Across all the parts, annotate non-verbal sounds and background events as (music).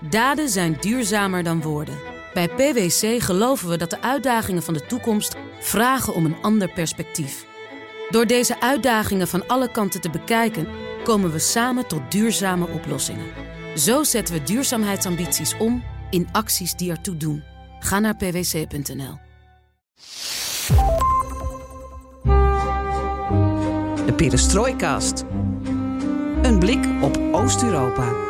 Daden zijn duurzamer dan woorden. Bij PwC geloven we dat de uitdagingen van de toekomst vragen om een ander perspectief. Door deze uitdagingen van alle kanten te bekijken, komen we samen tot duurzame oplossingen. Zo zetten we duurzaamheidsambities om in acties die ertoe doen. Ga naar pwc.nl. De Perestrooikast. Een blik op Oost-Europa.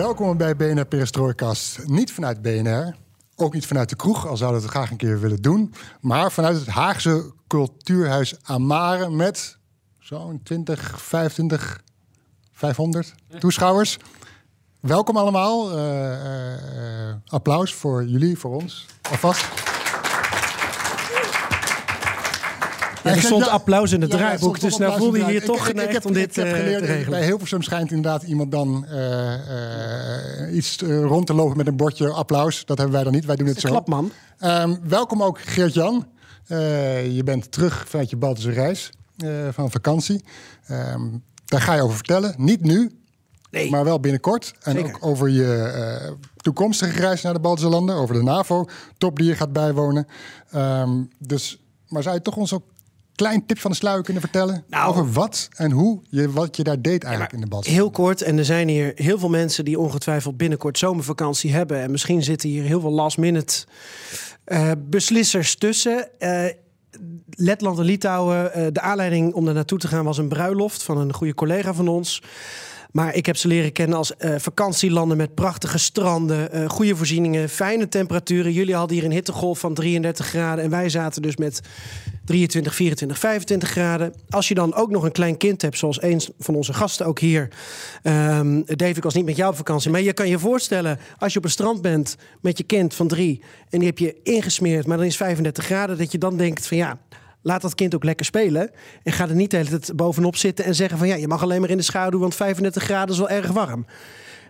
Welkom bij BNR Perestrooikast. Niet vanuit BNR, ook niet vanuit de kroeg, al zouden we het graag een keer willen doen. Maar vanuit het Haagse cultuurhuis Amare met zo'n 20, 25, 500 toeschouwers. Welkom allemaal. Uh, uh, applaus voor jullie, voor ons. Alvast. Ja, er stond (laughs) applaus in het draaiboek, ja, dus nou voelde je hier toch geneigd ik, om dit ik heb geleerd, te regelen. Bij Hilversum schijnt inderdaad iemand dan uh, uh, iets rond te lopen met een bordje applaus. Dat hebben wij dan niet, wij doen het zo. Klapman. Um, welkom ook Geert-Jan. Uh, je bent terug vanuit je Baltische reis van vakantie. Um, daar ga je over vertellen. Niet nu, nee. maar wel binnenkort. En Zeker. ook over je toekomstige reis naar de Baltische landen. Over de NAVO-top die je gaat bijwonen. Um, dus, maar zou je toch ons ook klein tip van de sluier kunnen vertellen nou, over wat en hoe je wat je daar deed eigenlijk in de bad? Heel kort, en er zijn hier heel veel mensen die ongetwijfeld binnenkort zomervakantie hebben. En misschien zitten hier heel veel last minute uh, beslissers tussen. Uh, Letland en Litouwen, uh, de aanleiding om daar naartoe te gaan was een bruiloft van een goede collega van ons. Maar ik heb ze leren kennen als uh, vakantielanden met prachtige stranden, uh, goede voorzieningen, fijne temperaturen. Jullie hadden hier een hittegolf van 33 graden en wij zaten dus met 23, 24, 25 graden. Als je dan ook nog een klein kind hebt, zoals een van onze gasten ook hier. Um, Dave, ik was niet met jou op vakantie, maar je kan je voorstellen als je op een strand bent met je kind van drie en die heb je ingesmeerd, maar dan is 35 graden, dat je dan denkt van ja. Laat dat kind ook lekker spelen. En ga er niet de hele tijd bovenop zitten en zeggen van ja, je mag alleen maar in de schaduw, want 35 graden is wel erg warm.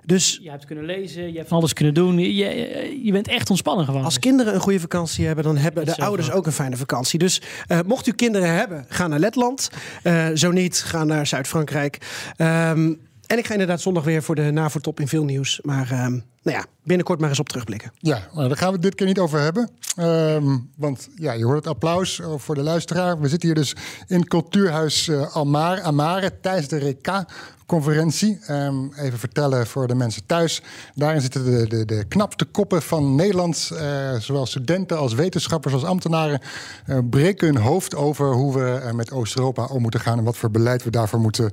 Dus je hebt kunnen lezen, je hebt van alles kunnen doen. Je, je bent echt ontspannen gewoon. Als kinderen een goede vakantie hebben, dan hebben de ouders ook een fijne vakantie. Dus uh, mocht u kinderen hebben, ga naar Letland. Uh, zo niet, ga naar Zuid-Frankrijk. Um, en ik ga inderdaad zondag weer voor de NAVO-top in veel nieuws. Maar um, nou ja, binnenkort maar eens op terugblikken. Ja, maar daar gaan we het dit keer niet over hebben. Um, want ja, je hoort het applaus voor de luisteraar. We zitten hier dus in Cultuurhuis uh, Almar, Amare tijdens de RK conferentie. Um, even vertellen voor de mensen thuis. Daarin zitten de, de, de knapste koppen van Nederland. Uh, zowel studenten als wetenschappers als ambtenaren. Uh, breken hun hoofd over hoe we uh, met Oost-Europa om moeten gaan. En wat voor beleid we daarvoor moeten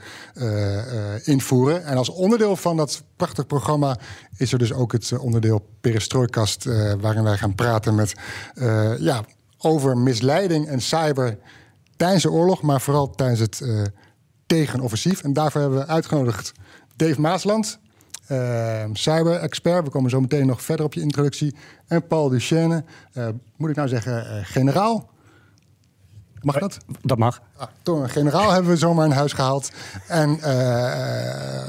invoeren. En als onderdeel van dat prachtig programma is er dus ook het onderdeel Perestrooikast. waarin wij gaan praten met, ja, over misleiding en cyber tijdens de oorlog. Maar vooral tijdens het tegenoffensief. En daarvoor hebben we uitgenodigd Dave Maasland, uh, cyber-expert. We komen zo meteen nog verder op je introductie. En Paul Duchesne, uh, moet ik nou zeggen, uh, generaal. Mag dat? Dat mag. Ah, toch een generaal hebben we zomaar in huis gehaald. En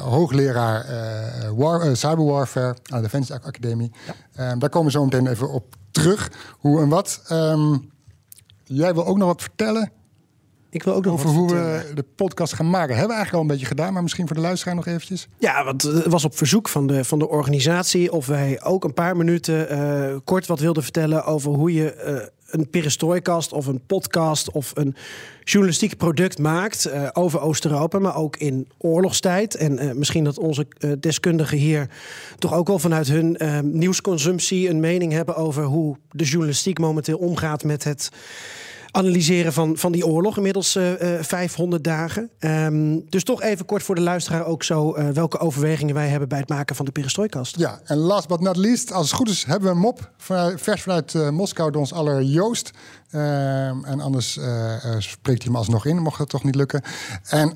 hoogleraar war, cyberwarfare aan de Defense Academie. Ja. daar komen we zo meteen even op terug. Hoe en wat. Um, jij wil ook nog wat vertellen? Ik wil ook nog over hoe we de podcast gaan maken. Hebben we eigenlijk al een beetje gedaan, maar misschien voor de luisteraar nog eventjes. Ja, want het was op verzoek van de, van de organisatie of wij ook een paar minuten uh, kort wat wilden vertellen over hoe je uh, een perestrooikast of een podcast of een journalistiek product maakt uh, over Oost-Europa, maar ook in oorlogstijd. En uh, misschien dat onze uh, deskundigen hier toch ook wel vanuit hun nieuwsconsumptie een mening hebben over hoe de journalistiek momenteel omgaat met het analyseren van, van die oorlog. Inmiddels uh, uh, 500 dagen. Um, dus toch even kort voor de luisteraar ook zo... Uh, welke overwegingen wij hebben bij het maken van de perestrooikast. Ja, en last but not least, als het goed is... hebben we een mop vers vanuit Moskou door ons aller Joost. en anders spreekt hij hem alsnog in, mocht het toch niet lukken. En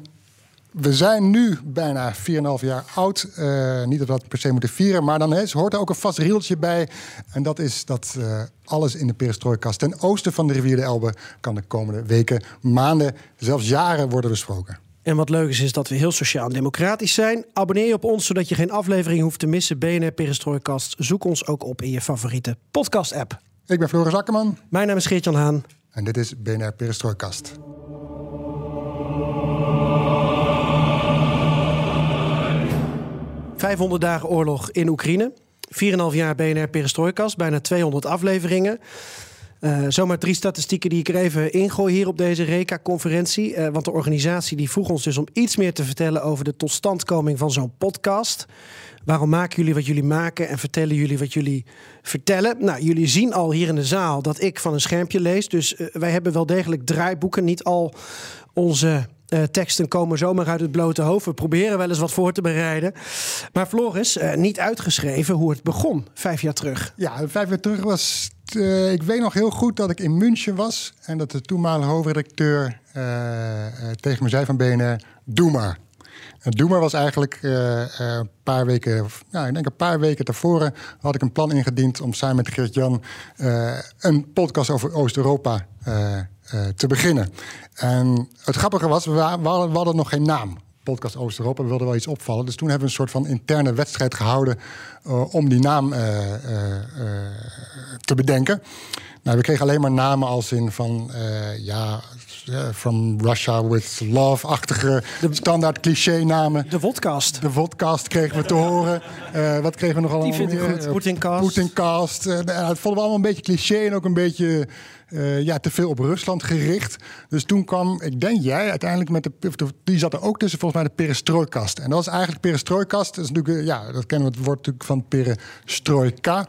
we zijn nu bijna 4,5 jaar oud. Uh, niet dat we dat per se moeten vieren, maar dan is, hoort er ook een vast rieltje bij. En dat is dat uh, alles in de perestrooikast ten oosten van de rivier de Elbe... kan de komende weken, maanden, zelfs jaren worden besproken. En wat leuk is, is dat we heel sociaal en democratisch zijn. Abonneer je op ons, zodat je geen aflevering hoeft te missen. BNR Perestrooikast. Zoek ons ook op in je favoriete podcast-app. Ik ben Floris Akkerman. Mijn naam is Geert-Jan Haan. En dit is BNR Perestrooikast. 500 dagen oorlog in Oekraïne. 4,5 jaar BNR Perestroikas, bijna 200 afleveringen. Uh, zomaar drie statistieken die ik er even ingooi hier op deze RECA-conferentie. Uh, want de organisatie die vroeg ons dus om iets meer te vertellen over de totstandkoming van zo'n podcast. Waarom maken jullie wat jullie maken en vertellen jullie wat jullie vertellen? Nou, jullie zien al hier in de zaal dat ik van een schermpje lees. Dus uh, wij hebben wel degelijk draaiboeken. Niet al onze uh, teksten komen zomaar uit het blote hoofd. We proberen wel eens wat voor te bereiden. Maar Floris, uh, niet uitgeschreven hoe het begon vijf jaar terug. Ja, vijf jaar terug was. Uh, ik weet nog heel goed dat ik in München was. En dat de toenmalige hoofdredacteur tegen me zei van BNR: Doe maar. Doe maar was eigenlijk een paar weken, nou, ik denk een paar weken tevoren, had ik een plan ingediend om samen met Geert-Jan een podcast over Oost-Europa te beginnen. En het grappige was, we, hadden, we hadden nog geen naam. Podcast Oost-Europa, we wilden wel iets opvallen. Dus toen hebben we een soort van interne wedstrijd gehouden uh, om die naam uh, te bedenken. Nou, we kregen alleen maar namen als in van ja, from Russia with love-achtige standaard cliché-namen. De vodcast. De vodcast kregen we te horen. Wat kregen we nog allemaal? Die vind ik goed. Poetincast. Poetincast. Dat vonden we allemaal een beetje cliché en ook een beetje uh, ja, te veel op Rusland gericht. Dus toen kwam, ik denk jij uiteindelijk met de. Die zat er ook tussen, volgens mij, de perestrooikast. En dat was eigenlijk perestrooikast. Dat is natuurlijk, ja, dat kennen we het woord natuurlijk van perestrojka.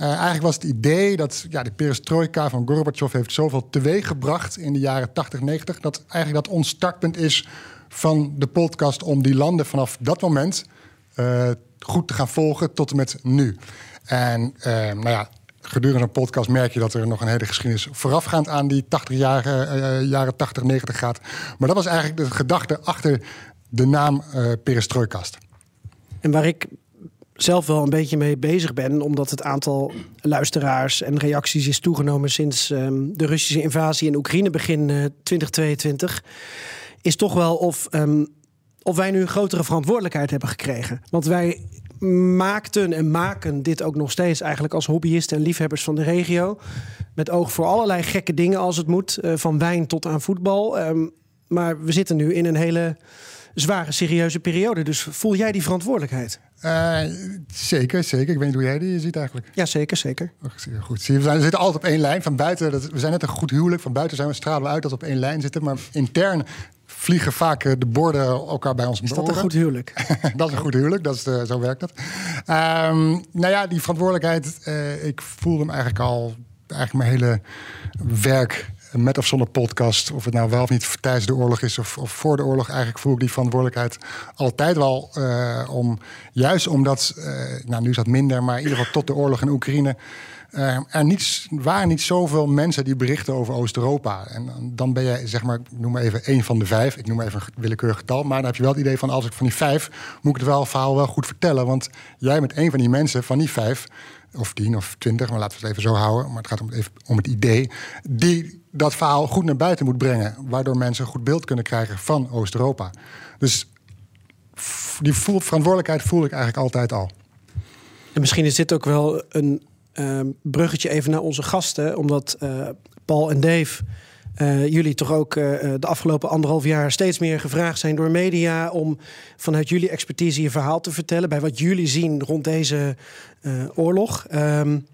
Uh, eigenlijk was het idee dat ja, de perestrojka van Gorbachev heeft zoveel teweeg gebracht in de jaren 80, 90. Dat eigenlijk dat ons startpunt is van de podcast om die landen vanaf dat moment goed te gaan volgen tot en met nu. En nou ja, gedurende een podcast merk je dat er nog een hele geschiedenis voorafgaand aan die 80 jaren, uh, jaren 80, 90 gaat. Maar dat was eigenlijk de gedachte achter de naam uh. En waar ik zelf wel een beetje mee bezig ben, omdat het aantal luisteraars en reacties is toegenomen sinds um, de Russische invasie in Oekraïne begin uh, 2022, is toch wel of, um, of wij nu een grotere verantwoordelijkheid hebben gekregen. Want wij maakten en maken dit ook nog steeds eigenlijk als hobbyisten en liefhebbers van de regio. Met oog voor allerlei gekke dingen als het moet, uh, van wijn tot aan voetbal. Um, maar we zitten nu in een hele zware, serieuze periode. Dus voel jij die verantwoordelijkheid? Uh, zeker, zeker. Ik weet niet hoe jij die ziet eigenlijk. Ja, zeker, zeker. Goed, zie je, we, zijn, we zitten altijd op één lijn. Van buiten, dat, we zijn net een goed huwelijk. Van buiten zijn we stralen we uit dat we op één lijn zitten. Maar intern vliegen vaak de borden elkaar bij ons Is dat een goed huwelijk? (laughs) dat is een goed huwelijk, dat is, uh, zo werkt dat. Um, nou ja, die verantwoordelijkheid, uh, ik voelde hem eigenlijk al, eigenlijk mijn hele werk met of zonder podcast, of het nou wel of niet tijdens de oorlog is of, of voor de oorlog, eigenlijk voel ik die verantwoordelijkheid altijd wel uh, om, juist omdat, nou nu is dat minder, maar in ieder geval tot de oorlog in Oekraïne. Uh, er waren niet zoveel mensen die berichten over Oost-Europa. En dan ben je, zeg maar, ik noem maar even één van de vijf. Ik noem maar even een willekeurig getal. Maar dan heb je wel het idee van, als ik van die vijf... moet ik het wel, verhaal wel goed vertellen. Want jij bent één van die mensen van die vijf... of tien of twintig, maar laten we het even zo houden. Maar het gaat om, even, om het idee... die dat verhaal goed naar buiten moet brengen. Waardoor mensen een goed beeld kunnen krijgen van Oost-Europa. Dus die verantwoordelijkheid voel ik eigenlijk altijd al. En misschien is dit ook wel een bruggetje even naar onze gasten. Omdat uh, Paul en Dave, uh, jullie toch ook de afgelopen anderhalf jaar steeds meer gevraagd zijn door media om vanuit jullie expertise je verhaal te vertellen bij wat jullie zien rond deze oorlog. Um,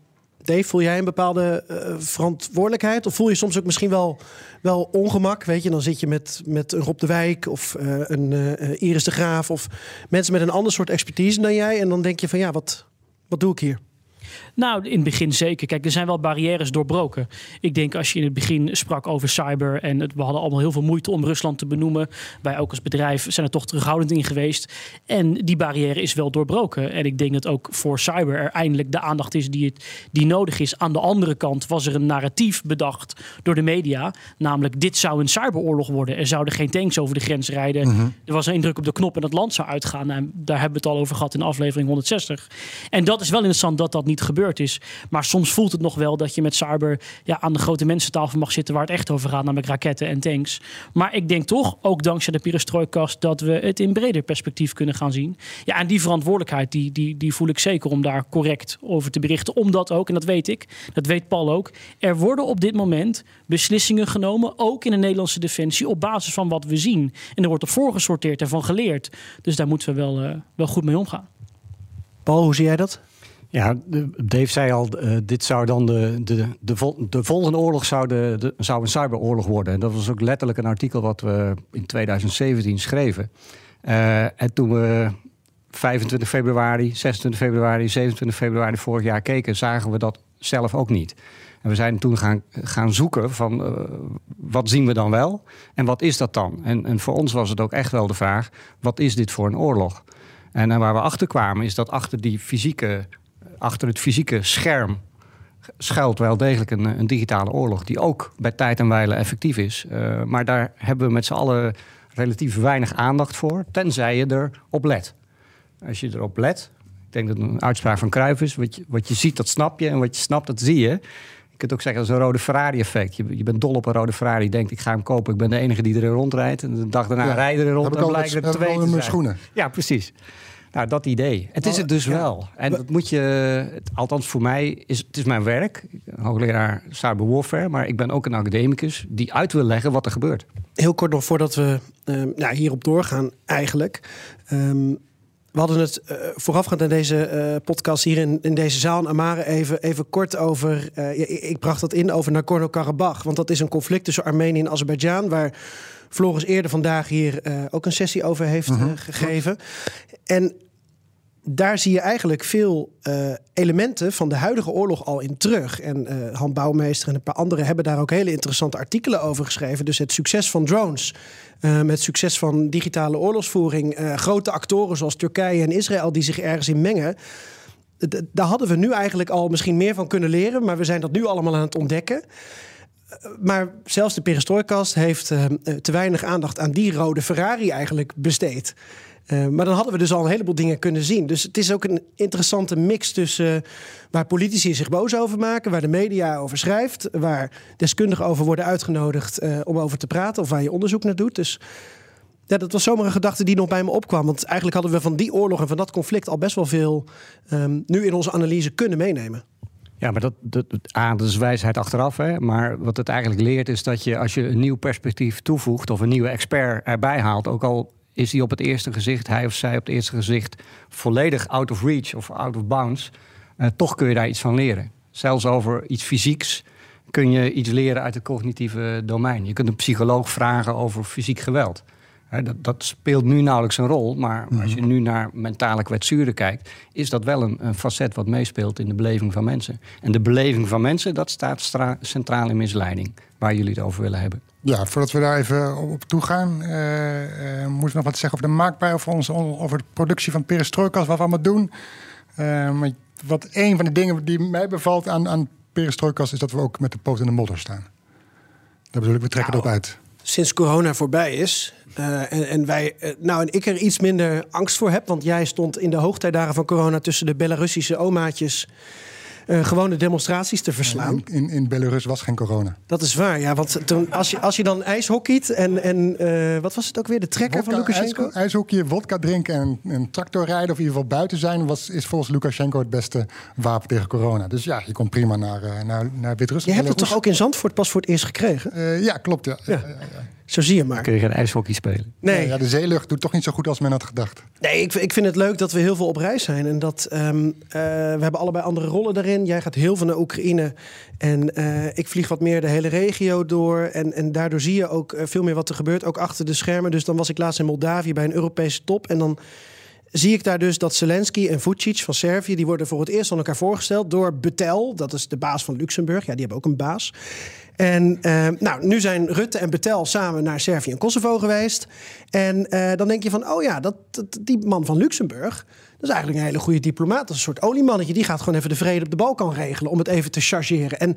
Dave, voel jij een bepaalde verantwoordelijkheid? Of voel je soms ook misschien wel, wel ongemak? Weet je, dan zit je met, met een Rob de Wijk of een Iris de Graaf of mensen met een ander soort expertise dan jij. En dan denk je van ja, wat, wat doe ik hier? Nou, in het begin zeker. Kijk, er zijn wel barrières doorbroken. Ik denk als je in het begin sprak over cyber en het, we hadden allemaal heel veel moeite om Rusland te benoemen. Wij ook als bedrijf zijn er toch terughoudend in geweest. En die barrière is wel doorbroken. En ik denk dat ook voor cyber er eindelijk de aandacht is die, het, die nodig is. Aan de andere kant was er een narratief bedacht door de media. Namelijk, dit zou een cyberoorlog worden. Er zouden geen tanks over de grens rijden. Mm -hmm. Er was een indruk op de knop en het land zou uitgaan. Nou, daar hebben we het al over gehad in aflevering 160. En dat is wel interessant dat dat niet is. Maar soms voelt het nog wel dat je met cyber ja, aan de grote mensentafel mag zitten waar het echt over gaat, namelijk raketten en tanks. Maar ik denk toch, ook dankzij de perestrooikast, dat we het in breder perspectief kunnen gaan zien. Ja, en die verantwoordelijkheid, die, die, die voel ik zeker om daar correct over te berichten. Omdat ook, en dat weet ik, dat weet Paul ook, er worden op dit moment beslissingen genomen, ook in de Nederlandse defensie, op basis van wat we zien. En er wordt op voorgesorteerd en van geleerd. Dus daar moeten we wel, uh, wel goed mee omgaan. Paul, hoe zie jij dat? Ja, Dave zei al, uh, dit zou dan de, de, de, de volgende oorlog zou, de, zou een cyberoorlog worden. En dat was ook letterlijk een artikel wat we in 2017 schreven. Uh, en toen we 25 februari, 26 februari, 27 februari vorig jaar keken, zagen we dat zelf ook niet. En we zijn toen gaan, gaan zoeken van uh, wat zien we dan wel en wat is dat dan? En, en voor ons was het ook echt wel de vraag, wat is dit voor een oorlog? En, en waar we achter kwamen is dat achter die fysieke achter het fysieke scherm schuilt wel degelijk een, een, digitale oorlog, die ook bij tijd en wijle effectief is. Uh, maar daar hebben we met z'n allen relatief weinig aandacht voor, tenzij je erop let. Als je erop let, ik denk dat het een uitspraak van Cruijff is, wat je, wat je ziet, dat snap je, en wat je snapt, dat zie je. Je kunt ook zeggen, dat is een rode Ferrari-effect. Je, je, bent dol op een rode Ferrari. Je denkt, ik ga hem kopen. Ik ben de enige die erin rondrijdt. En de dag daarna ja, rijden er rond. En blijkt er twee te zijn. schoenen. Ja, precies. Nou, dat idee. Het is het dus wel. En dat moet je, althans voor mij, is het is mijn werk. Hoogleraar cyber warfare, maar ik ben ook een academicus die uit wil leggen wat er gebeurt. Heel kort nog voordat we uh, nou, hierop doorgaan, eigenlijk. Um, we hadden het uh, voorafgaand aan deze uh, podcast hier in, in deze zaal in Amare even, even kort over. Uh, ik bracht dat in over Nagorno-Karabakh. Want dat is een conflict tussen Armenië en Azerbeidzjan. Waar Floris eerder vandaag hier ook een sessie over heeft uh -huh. gegeven. En daar zie je eigenlijk veel uh, elementen van de huidige oorlog al in terug. En uh, Han Bouwmeester en een paar anderen hebben daar ook hele interessante artikelen over geschreven. Dus het succes van drones, uh, met succes van digitale oorlogsvoering, grote actoren zoals Turkije en Israël die zich ergens in mengen. Daar hadden we nu eigenlijk al misschien meer van kunnen leren, maar we zijn dat nu allemaal aan het ontdekken. Maar zelfs de perestrooikast heeft te weinig aandacht aan die rode Ferrari eigenlijk besteed. Uh, maar dan hadden we dus al een heleboel dingen kunnen zien. Dus het is ook een interessante mix tussen uh, waar politici zich boos over maken, waar de media over schrijft, waar deskundigen over worden uitgenodigd uh, om over te praten of waar je onderzoek naar doet. Dus ja, dat was zomaar een gedachte die nog bij me opkwam. Want eigenlijk hadden we van die oorlog en van dat conflict al best wel veel um, nu in onze analyse kunnen meenemen. Ja, maar dat, dat is wijsheid achteraf. Hè? Maar wat het eigenlijk leert is dat je als je een nieuw perspectief toevoegt of een nieuwe expert erbij haalt, ook al is hij op het eerste gezicht, hij of zij op het eerste gezicht, volledig out of reach of out of bounds. Uh, toch kun je daar iets van leren. Zelfs over iets fysieks kun je iets leren uit het cognitieve domein. Je kunt een psycholoog vragen over fysiek geweld. Dat, dat, speelt nu nauwelijks een rol, maar als je mhm. nu naar mentale kwetsuren kijkt, is dat wel een, een, facet wat meespeelt in de beleving van mensen. En de beleving van mensen, dat staat centraal in misleiding, waar jullie het over willen hebben. Ja, voordat we daar even op toe gaan, uh, uh, moeten we nog wat zeggen over de maakbaar, over, onze, over de productie van perestrojkas, wat we allemaal doen. Uh, wat een van de dingen die mij bevalt aan, aan perestrojkas is dat we ook met de poot in de modder staan. Daar bedoel ik, we trekken nou, erop uit. Sinds corona voorbij is, en, en, wij, nou en ik er iets minder angst voor heb, want jij stond in de hoogtijdagen van corona tussen de Belarussische omaatjes uh, gewone demonstraties te verslaan. In, in, in, Belarus was geen corona. Dat is waar, ja. Want toen, als, je, als je dan ijshockeyt en, en uh, wat was het ook weer? De trekker van Lukashenko? IJs, ijshockey, vodka drinken en, en tractorrijden of in ieder geval buiten zijn... Was, is volgens Lukashenko het beste wapen tegen corona. Dus ja, je komt prima naar, uh, naar, naar Wit-Rusland. Je hebt het toch ook in Zandvoort pas voor het eerst gekregen? ja, klopt. Ja. ja. ja zo zie je maar. Dan kun je geen ijshockey spelen. Nee. Ja, de zeelucht doet toch niet zo goed als men had gedacht. Nee, ik, ik vind het leuk dat we heel veel op reis zijn. En dat um, uh, we hebben allebei andere rollen daarin. Jij gaat heel veel naar Oekraïne. En uh, ik vlieg wat meer de hele regio door. En, en daardoor zie je ook uh, veel meer wat er gebeurt. Ook achter de schermen. Dus dan was ik laatst in Moldavië bij een Europese top. En dan zie ik daar dus dat Zelensky en Vucic van Servië... die worden voor het eerst aan elkaar voorgesteld door Betel. Dat is de baas van Luxemburg. Ja, die hebben ook een baas. En uh, nou, nu zijn Rutte en Betel samen naar Servië en Kosovo geweest. En uh, dan denk je van, oh ja, dat, die man van Luxemburg... Dat is eigenlijk een hele goede diplomaat. Dat is een soort oliemannetje. Die gaat gewoon even de vrede op de Balkan regelen. Om het even te chargeren. En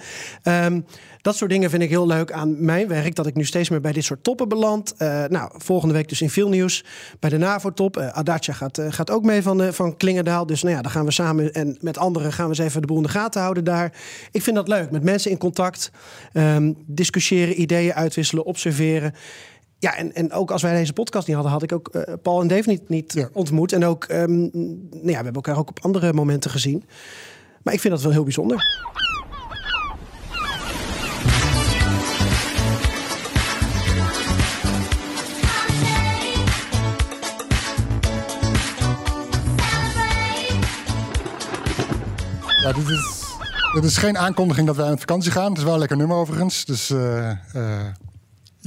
um, dat soort dingen vind ik heel leuk aan mijn werk. Dat ik nu steeds meer bij dit soort toppen beland. Uh, nou, volgende week dus in veel nieuws. Bij de NAVO-top. Uh, gaat, uh, gaat ook mee van, van Klingendaal. Dus nou ja, dan gaan we samen en met anderen gaan we eens even de boel in de gaten houden daar. Ik vind dat leuk. Met mensen in contact. Um, discussiëren, ideeën uitwisselen, observeren. Ja, en, en ook als wij deze podcast niet hadden, had ik ook uh, Paul en Dave niet, niet ja. ontmoet. En ook, um, nou ja, we hebben elkaar ook op andere momenten gezien. Maar ik vind dat wel heel bijzonder. Ja, dit is, dit is geen aankondiging dat wij aan vakantie gaan. Het is wel een lekker nummer overigens. Dus eh, eh,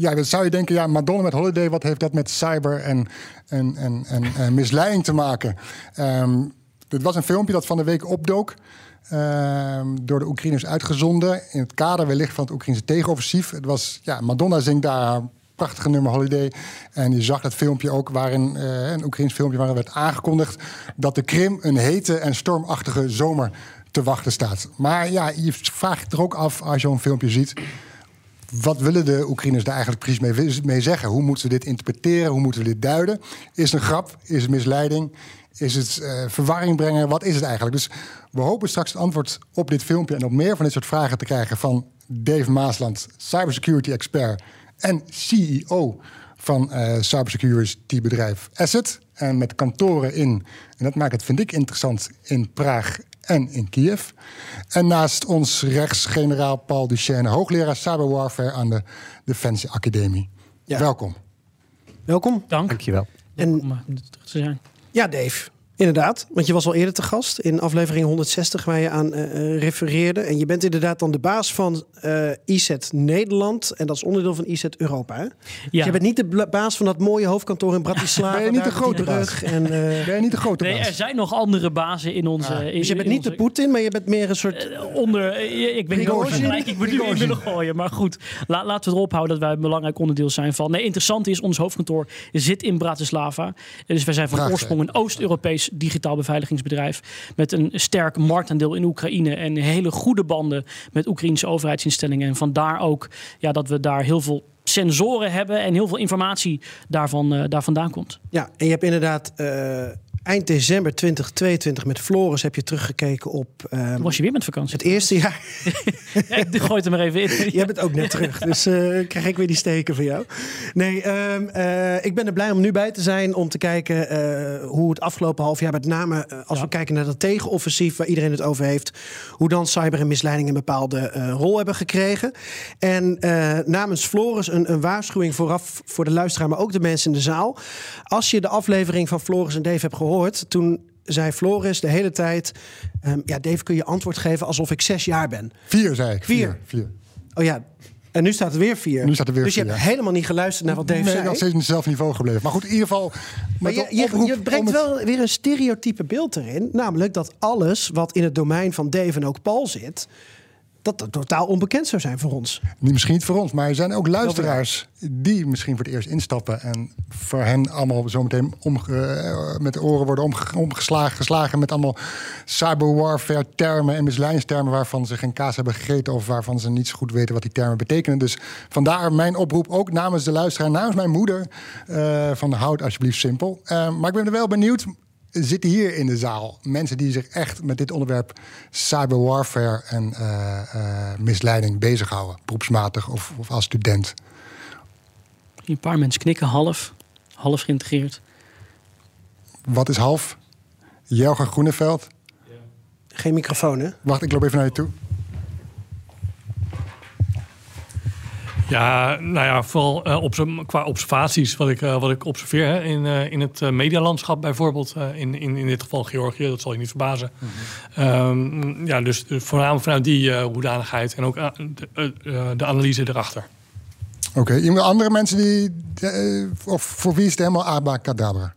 ja, dan zou je denken, ja, Madonna met Holiday, wat heeft dat met cyber en, en, en, en, misleiding te maken? Ehm, dit was een filmpje dat van de week opdook. ehm, door de Oekraïners uitgezonden. In het kader wellicht van het Oekraïnse tegenoffensief. Het was, ja, Madonna zingt daar haar prachtige nummer Holiday. En je zag dat filmpje ook waarin, eh, een Oekraïns filmpje waarin werd aangekondigd dat de Krim een hete en stormachtige zomer te wachten staat. Maar ja, je vraagt er ook af als je een filmpje ziet. Wat willen de Oekraïners daar eigenlijk precies mee, zeggen? Hoe moeten we dit interpreteren? Hoe moeten we dit duiden? Is het een grap? Is het misleiding? Is het eh, verwarring brengen? Wat is het eigenlijk? Dus we hopen straks het antwoord op dit filmpje en op meer van dit soort vragen te krijgen van Dave Maasland, cybersecurity expert en CEO van eh cybersecurity bedrijf Asset. En met kantoren in, en dat maakt het, vind ik interessant, in Praag en in Kiev. En naast ons rechts generaal Paul Duchesne, hoogleraar cyberwarfare aan de Defensie Academie. Ja. Welkom. Welkom. Dank. Dankjewel. En Om eh, terug te zijn. ja, Dave. Inderdaad, want je was al eerder te gast in aflevering 160 waar je aan eh, eh, refereerde. En je bent inderdaad dan de baas van eh IZ Nederland. En dat is onderdeel van IZ Europa. Hè? Dus je bent niet de baas van dat mooie hoofdkantoor in Bratislava. Ben je niet de grote brug En, eh, Ben je niet de grote Nee, baas? er zijn nog andere bazen in onze. Ah. in- dus je bent niet de Poetin, maar je bent meer een soort... Onder. ik Prigozhin. gelijk ik moet nu in willen gooien. Maar goed, la- laten we erop houden dat wij een belangrijk onderdeel zijn van. Nee, interessant is, ons hoofdkantoor zit in Bratislava. Dus wij zijn van Vraag oorsprong een Digitaal beveiligingsbedrijf. Met een sterk marktaandeel in Oekraïne. En hele goede banden met Oekraïnse overheidsinstellingen. En vandaar ook ja, dat we daar heel veel sensoren hebben. En heel veel informatie daarvan, eh, daar vandaan komt. Ja, en je hebt inderdaad eh, eind december 2022 met Floris heb je teruggekeken op ehm, Toen was je weer met vakantie. het eerste jaar. (laughs) Ja, ik gooi het er maar even in. (laughs) Jij bent ook net terug, dus eh, krijg ik weer die steken van jou. Nee, ehm, eh, ik ben er blij om nu bij te zijn om te kijken eh, hoe het afgelopen half jaar, met name als we kijken naar dat tegenoffensief waar iedereen het over heeft, hoe dan cyber en misleiding een bepaalde rol hebben gekregen. En namens Floris een, een waarschuwing vooraf voor de luisteraar, maar ook de mensen in de zaal. Als je de aflevering van Floris en Dave hebt gehoord, toen zei Floris de hele tijd: ehm, Ja, Dave, kun je antwoord geven alsof ik zes jaar ben? Vier, zei ik. Vier. Vier. Oh ja, en nu staat er weer vier. Nu staat er weer dus je vier, hebt ja. helemaal niet geluisterd naar wat Dave nee, zei. nog steeds op hetzelfde niveau gebleven. Maar goed, in ieder geval... maar je, je, je brengt het- wel weer een stereotype beeld erin. Namelijk dat alles wat in het domein van Dave en ook Paul zit... dat dat totaal onbekend zou zijn voor ons. Niet, misschien niet voor ons, maar er zijn ook luisteraars die misschien voor het eerst instappen. En voor hen allemaal zometeen omge- eh, met de oren worden omge- omgeslagen geslagen met allemaal cyberwarfare termen en misleidingstermen waarvan ze geen kaas hebben gegeten of waarvan ze niet zo goed weten wat die termen betekenen. Dus vandaar mijn oproep ook namens de luisteraar, namens mijn moeder, eh, van houd alsjeblieft simpel. Eh, maar ik ben er wel benieuwd. Zitten hier in de zaal mensen die zich echt met dit onderwerp cyberwarfare en eh, eh, misleiding bezighouden, beroepsmatig of, of als student? Een paar mensen knikken half, half geïntegreerd. Wat is half? Jelger Groeneveld. Geen microfoon, hè? Wacht, ik loop even naar je toe. Ja, nou ja, vooral eh, obs- qua observaties, wat ik, eh, wat ik observeer hè, in, eh, in het medialandschap bijvoorbeeld, in, in, in dit geval Georgië, dat zal je niet verbazen. Ehm, ja, dus voornamelijk vanuit die hoedanigheid en ook de, de analyse erachter. Oké, iemand andere mensen die. of voor wie is het helemaal abacadabra?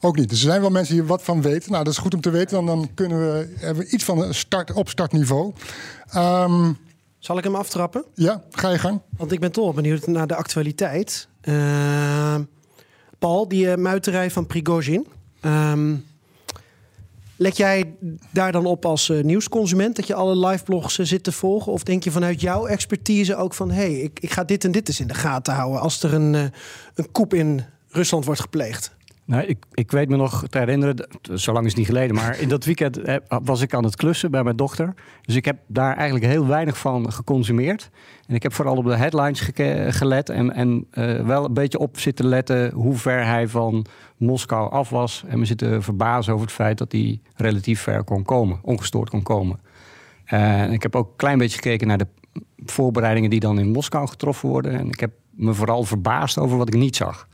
Ook niet. Dus er zijn wel mensen die wat van weten. Nou, dat is goed om te weten. Dan, dan kunnen we, hebben we iets van een start, opstartniveau. Ehm, Zal ik hem aftrappen? ja, ga je gang. Want ik ben toch benieuwd naar de actualiteit. Ehm, Paul, die eh, muiterij van Prigozhin. Ehm, let jij daar dan op als eh, nieuwsconsument dat je alle liveblogs eh, zit te volgen? Of denk je vanuit jouw expertise ook van... hé, hey, ik, ik ga dit en dit eens in de gaten houden... als er een, een coup in Rusland wordt gepleegd? Nou, ik, ik weet me nog te herinneren, zo lang is het niet geleden, maar in dat weekend eh, was ik aan het klussen bij mijn dochter. Dus ik heb daar eigenlijk heel weinig van geconsumeerd. En ik heb vooral op de headlines gelet en, en eh, wel een beetje op zitten letten hoe ver hij van Moskou af was. En me zitten verbazen over het feit dat hij relatief ver kon komen, ongestoord kon komen. En ik heb ook een klein beetje gekeken naar de voorbereidingen die dan in Moskou getroffen worden. En ik heb me vooral verbaasd over wat ik niet zag.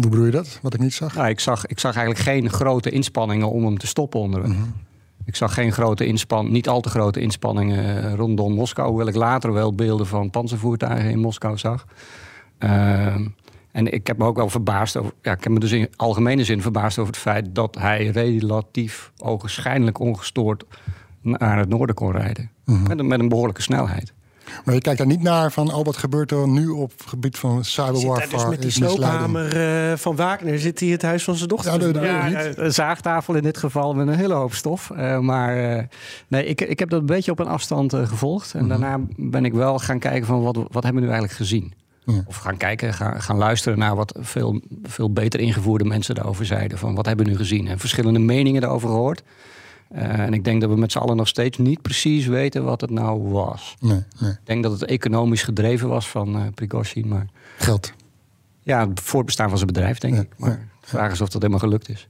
Hoe bedoel je dat? Wat ik niet zag? Nou, ik, zag, ik zag eigenlijk geen grote inspanningen om hem te stoppen onderweg. Ik zag geen grote inspanning, niet al te grote inspanningen rondom Moskou. Hoewel ik later wel beelden van panzervoertuigen in Moskou zag. Ehm, en ik heb me ook wel verbaasd over. Ja, ik heb me dus in algemene zin verbaasd over het feit dat hij relatief ogenschijnlijk ongestoord naar het noorden kon rijden. met, een, met een behoorlijke snelheid. Maar je kijkt daar niet naar van, oh, wat gebeurt er nu op het gebied van cyberwarfare? dus met die sloophamer uh, van Wagner zit hij het huis van zijn dochter. Ja, de, ja, een zaagtafel in dit geval met een hele hoop stof. Uh, maar uh, nee, ik, ik heb dat een beetje op een afstand gevolgd. En mm -hmm. daarna ben ik wel gaan kijken van, wat, wat hebben we nu eigenlijk gezien? Ja. Of gaan kijken, gaan, gaan luisteren naar wat veel, veel beter ingevoerde mensen daarover zeiden. Van wat hebben we nu gezien? En verschillende meningen daarover gehoord. Uh, en ik denk dat we met z'n allen nog steeds niet precies weten wat het nou was. Nee, nee. Ik denk dat het economisch gedreven was van uh, Prigozhin. Maar Geld. Ja, het voortbestaan van zijn bedrijf, denk Ja, ik. Maar ja. de vraag is of dat helemaal gelukt is.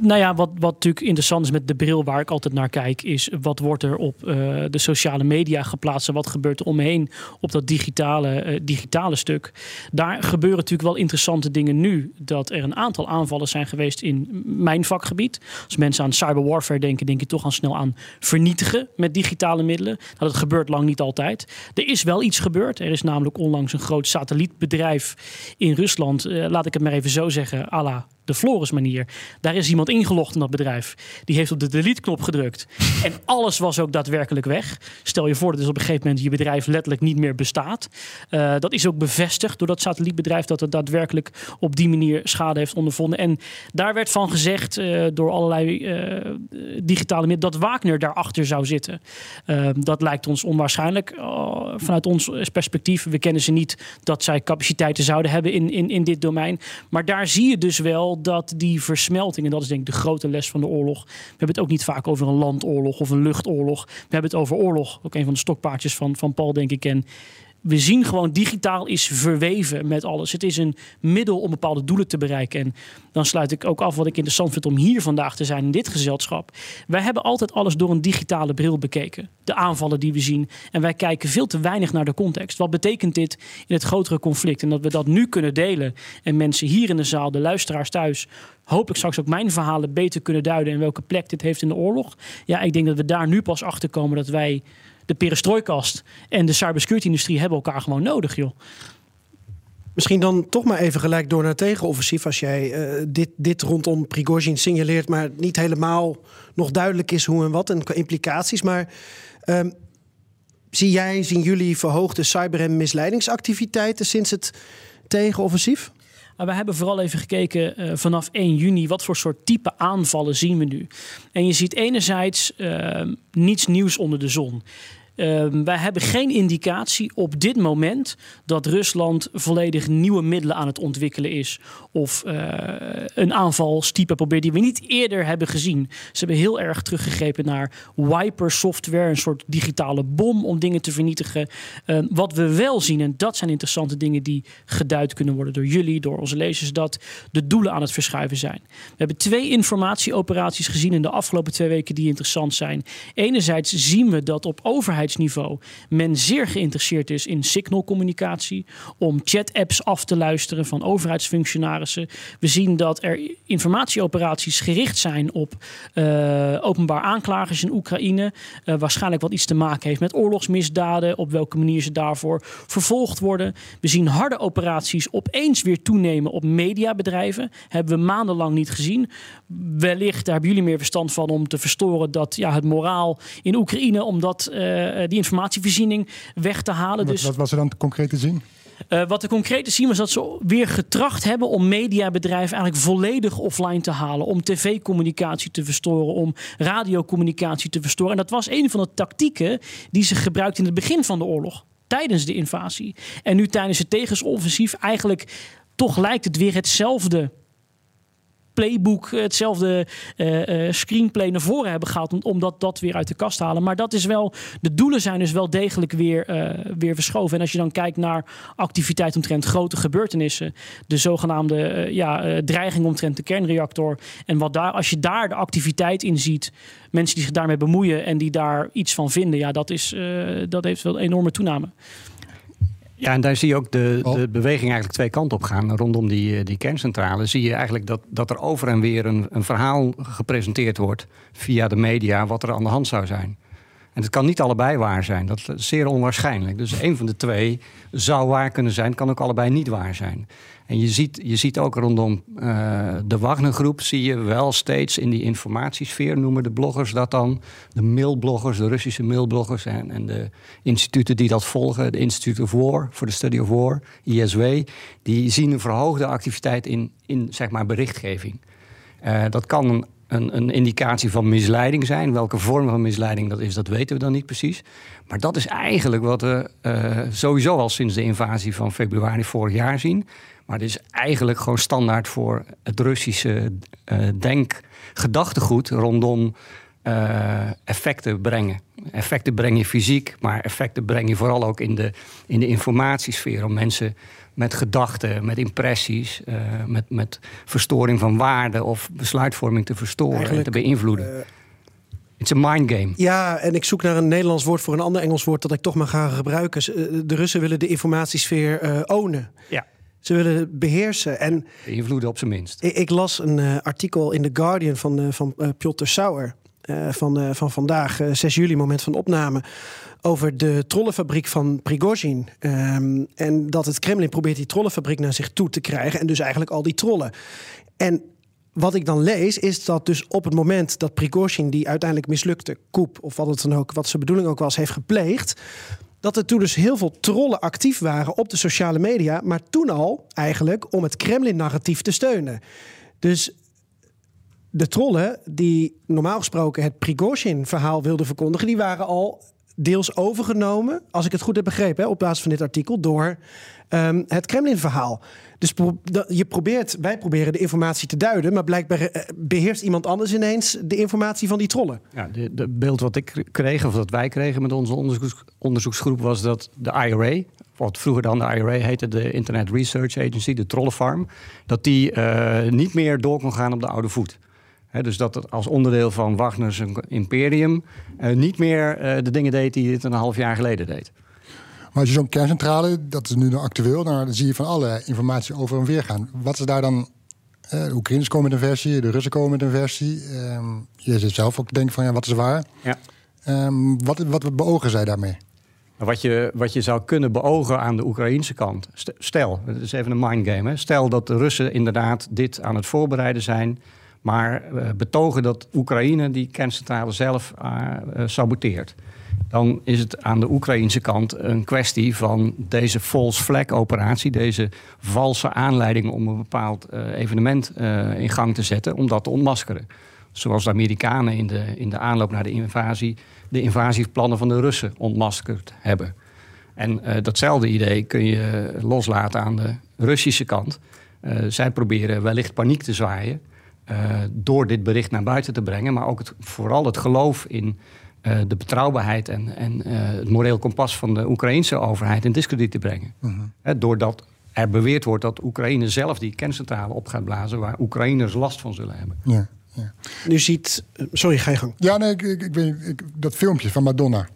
Nou ja, wat, wat natuurlijk interessant is met de bril waar ik altijd naar kijk, is wat wordt er op eh, de sociale media geplaatst en wat gebeurt er omheen op dat digitale, eh, digitale stuk. Daar gebeuren natuurlijk wel interessante dingen nu. Dat er een aantal aanvallen zijn geweest in mijn vakgebied. Als mensen aan cyberwarfare denken, denk je toch al snel aan vernietigen met digitale middelen. Nou, dat gebeurt lang niet altijd. Er is wel iets gebeurd. Er is namelijk onlangs een groot satellietbedrijf in Rusland, eh, laat ik het maar even zo zeggen, à la de Floris manier. Daar is iemand ingelogd in dat bedrijf. Die heeft op de delete-knop gedrukt. En alles was ook daadwerkelijk weg. Stel je voor dat dus op een gegeven moment je bedrijf letterlijk niet meer bestaat. Uh, dat is ook bevestigd door dat satellietbedrijf dat het daadwerkelijk op die manier schade heeft ondervonden. En daar werd van gezegd uh, door allerlei uh, digitale middelen dat Wagner daarachter zou zitten. dat lijkt ons onwaarschijnlijk vanuit ons perspectief. We kennen ze niet dat zij capaciteiten zouden hebben in, in, in dit domein. Maar daar zie je dus wel dat die versmelting, en dat is denk ik de grote les van de oorlog. We hebben het ook niet vaak over een landoorlog of een luchtoorlog. We hebben het over oorlog. Ook een van de stokpaardjes van, van Paul, denk ik. En we zien gewoon digitaal is verweven met alles. Het is een middel om bepaalde doelen te bereiken. En dan sluit ik ook af wat ik interessant vind om hier vandaag te zijn in dit gezelschap. Wij hebben altijd alles door een digitale bril bekeken. De aanvallen die we zien. En wij kijken veel te weinig naar de context. Wat betekent dit in het grotere conflict? En dat we dat nu kunnen delen. En mensen hier in de zaal, de luisteraars thuis, hopelijk straks ook mijn verhalen beter kunnen duiden. En welke plek dit heeft in de oorlog. Ja, ik denk dat we daar nu pas achter komen dat wij de perestrooikast en de cybersecurity-industrie hebben elkaar gewoon nodig, joh. Misschien dan toch maar even gelijk door naar tegenoffensief. Als jij uh, dit, dit rondom Prigozhin signaleert, maar niet helemaal nog duidelijk is hoe en wat en implicaties. Maar um, zie jij, zien jullie verhoogde cyber- en misleidingsactiviteiten sinds het tegenoffensief? Maar we hebben vooral even gekeken uh, vanaf 1 juni wat voor soort type aanvallen zien we nu. En je ziet enerzijds uh, niets nieuws onder de zon. Uh, wij hebben geen indicatie op dit moment dat Rusland volledig nieuwe middelen aan het ontwikkelen is. Of uh, een aanvalstype probeert die we niet eerder hebben gezien. Ze hebben heel erg teruggegrepen naar wiper software, een soort digitale bom om dingen te vernietigen. Uh, wat we wel zien, en dat zijn interessante dingen die geduid kunnen worden door jullie, door onze lezers, dat de doelen aan het verschuiven zijn. We hebben twee informatieoperaties gezien in de afgelopen twee weken die interessant zijn. Enerzijds zien we dat op overheid overheidsniveau men zeer geïnteresseerd is in signalcommunicatie, om chat-apps af te luisteren van overheidsfunctionarissen. We zien dat er informatieoperaties gericht zijn op uh, openbaar aanklagers in Oekraïne, uh, waarschijnlijk wat iets te maken heeft met oorlogsmisdaden, op welke manier ze daarvoor vervolgd worden. We zien harde operaties opeens weer toenemen op mediabedrijven. Hebben we maandenlang niet gezien. Wellicht, daar hebben jullie meer verstand van om te verstoren dat ja, het moraal in Oekraïne, omdat uh, die informatievoorziening weg te halen. Wat, dus, wat was er dan concreet te zien? Uh, wat de concrete zien was dat ze weer getracht hebben om mediabedrijven eigenlijk volledig offline te halen. Om tv-communicatie te verstoren, om radiocommunicatie te verstoren. En dat was een van de tactieken die ze gebruikten in het begin van de oorlog. Tijdens de invasie. En nu tijdens het tegensoffensief eigenlijk toch lijkt het weer hetzelfde playbook, hetzelfde uh, screenplay naar voren hebben gehaald om, dat, weer uit de kast te halen. Maar dat is wel, de doelen zijn dus wel degelijk weer, weer verschoven. En als je dan kijkt naar activiteit omtrent grote gebeurtenissen, de zogenaamde ja, dreiging omtrent de kernreactor. En wat daar, als je daar de activiteit in ziet, mensen die zich daarmee bemoeien en die daar iets van vinden, ja, dat, is, dat heeft wel een enorme toename. Ja, en daar zie je ook de, Oh. de beweging eigenlijk twee kanten op gaan. Rondom die, eh, die kerncentrale zie je eigenlijk dat, dat er over en weer een, een verhaal gepresenteerd wordt via de media wat er aan de hand zou zijn. En het kan niet allebei waar zijn. Dat is zeer onwaarschijnlijk. Dus een van de twee zou waar kunnen zijn, kan ook allebei niet waar zijn. En je ziet, je ziet ook rondom eh, de Wagner-groep, zie je wel steeds in die informatiesfeer, noemen de bloggers dat dan. De mailbloggers, de Russische mailbloggers en, de instituten die dat volgen, de Institute of War, voor de Study of War, ISW, die zien een verhoogde activiteit in, in zeg maar, berichtgeving. Eh, dat kan een, een, een indicatie van misleiding zijn. Welke vorm van misleiding dat is, dat weten we dan niet precies. Maar dat is eigenlijk wat we eh, sowieso al sinds de invasie van februari vorig jaar zien. Maar dit is eigenlijk gewoon standaard voor het Russische eh denk-gedachtegoed rondom eh, effecten brengen. Effecten breng je fysiek, maar effecten breng je vooral ook in de, in de informatiesfeer. Om mensen met gedachten, met impressies, eh, met, met verstoring van waarden of besluitvorming te verstoren en te beïnvloeden. Het is een mind game. Ja, en ik zoek naar een Nederlands woord voor een ander Engels woord dat ik toch maar ga gebruiken. De Russen willen de informatiesfeer ownen. Ja. Ze willen beheersen. En Beïnvloeden op zijn minst. ik, ik las een eh, artikel in The Guardian van, eh, van eh, Piotr Sauer. van, van vandaag, eh, 6 juli, moment van opname. Over de trollenfabriek van Prigozhin. Ehm, en dat het Kremlin probeert die trollenfabriek naar zich toe te krijgen. En dus eigenlijk al die trollen. En wat ik dan lees, is dat dus op het moment dat Prigozhin die uiteindelijk mislukte koep, of wat het dan ook, wat zijn bedoeling ook was, heeft gepleegd. Dat er toen dus heel veel trollen actief waren op de sociale media, maar toen al eigenlijk om het Kremlin-narratief te steunen. Dus de trollen die normaal gesproken het Prigozhin-verhaal wilden verkondigen, die waren al deels overgenomen, als ik het goed heb begrepen, hè, op basis van dit artikel, door ehm, het Kremlin-verhaal. Dus je probeert, wij proberen de informatie te duiden, maar blijkbaar eh, beheerst iemand anders ineens de informatie van die trollen. Ja, de beeld wat ik kreeg, of dat wij kregen met onze onderzoeks, onderzoeksgroep, was dat de IRA, wat vroeger dan de IRA heette, de Internet Research Agency, de trollenfarm, dat die eh, niet meer door kon gaan op de oude voet. Dus dat het als onderdeel van Wagner's imperium eh, niet meer de dingen deed die het een half jaar geleden deed. Maar als je zo'n kerncentrale, dat is nu nog actueel, nou, dan zie je van alle informatie over en weer gaan. Wat is daar dan? eh, de Oekraïners komen met een versie, de Russen komen met een versie. Ehm, je zit zelf ook te denken van ja, wat is waar? Ja. Ehm, wat, wat beogen zij daarmee? Wat je, wat je zou kunnen beogen aan de Oekraïnse kant. St- Stel, het is even een mindgame. Stel dat de Russen inderdaad dit aan het voorbereiden zijn. Maar eh, betogen dat Oekraïne die kerncentrale zelf eh, eh, saboteert. Dan is het aan de Oekraïnse kant een kwestie van deze false flag operatie. Deze valse aanleiding om een bepaald evenement in gang te zetten. Om dat te ontmaskeren. Zoals de Amerikanen in de, in de aanloop naar de invasie de invasieplannen van de Russen ontmaskerd hebben. En datzelfde idee kun je loslaten aan de Russische kant. Zij proberen wellicht paniek te zwaaien door dit bericht naar buiten te brengen, maar ook het, vooral het geloof in eh, de betrouwbaarheid en, en eh, het moreel kompas van de Oekraïnse overheid in discrediet te brengen. Hè, doordat er beweerd wordt dat Oekraïne zelf die kerncentrale op gaat blazen, waar Oekraïners last van zullen hebben. Ja, ja. Nu ziet. eh, Sorry, ga je gang. ja nee, ik, ik, ik weet, ik- dat filmpje van Madonna.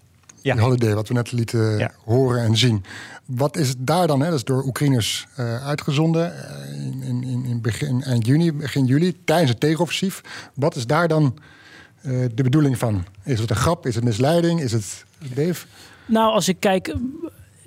Ja. Die holiday, wat we net lieten Ja. horen en zien. Wat is het daar dan? Hè? Dat is door Oekraïners eh, uitgezonden eh, in, in, in, in begin, eind juni, begin juli, tijdens het tegenoffensief. Wat is daar dan eh, de bedoeling van? Is het een grap? Is het misleiding? Is het Dave? Nou, als ik kijk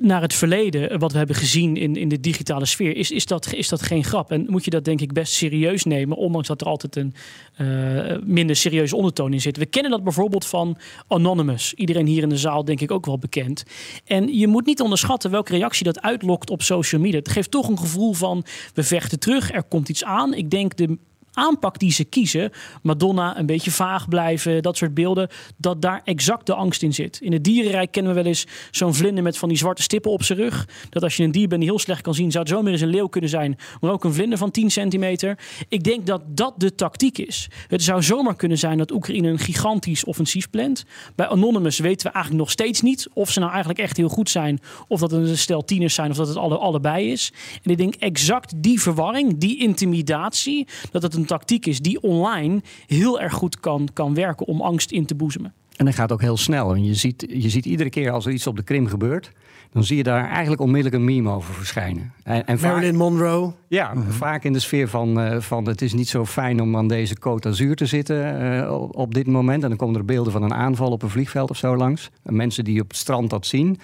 naar het verleden, wat we hebben gezien in, in de digitale sfeer, is, is, dat, is dat geen grap. En moet je dat denk ik best serieus nemen, ondanks dat er altijd een eh, minder serieuze ondertoon in zit. We kennen dat bijvoorbeeld van Anonymous. Iedereen hier in de zaal denk ik ook wel bekend. En je moet niet onderschatten welke reactie dat uitlokt op social media. Het geeft toch een gevoel van, we vechten terug, er komt iets aan. Ik denk de aanpak die ze kiezen, Madonna een beetje vaag blijven, dat soort beelden, dat daar exact de angst in zit. In het dierenrijk kennen we wel eens zo'n vlinder met van die zwarte stippen op zijn rug. Dat als je een dier bent die heel slecht kan zien, zou het zomaar eens een leeuw kunnen zijn, maar ook een vlinder van 10 centimeter. Ik denk dat dat de tactiek is. Het zou zomaar kunnen zijn dat Oekraïne een gigantisch offensief plant. Bij Anonymous weten we eigenlijk nog steeds niet of ze nou eigenlijk echt heel goed zijn, of dat het een stel tieners zijn, of dat het alle, allebei is. En ik denk exact die verwarring, die intimidatie, dat het een tactiek is die online heel erg goed kan, kan werken om angst in te boezemen. En dat gaat ook heel snel. En je ziet, je ziet iedere keer als er iets op de Krim gebeurt, dan zie je daar eigenlijk onmiddellijk een meme over verschijnen. En, en vaak- Marilyn Monroe. ja, vaak in de sfeer van, eh, van het is niet zo fijn om aan deze Côte d'Azur te zitten eh, op, op dit moment. En dan komen er beelden van een aanval op een vliegveld of zo langs. En mensen die op het strand dat zien.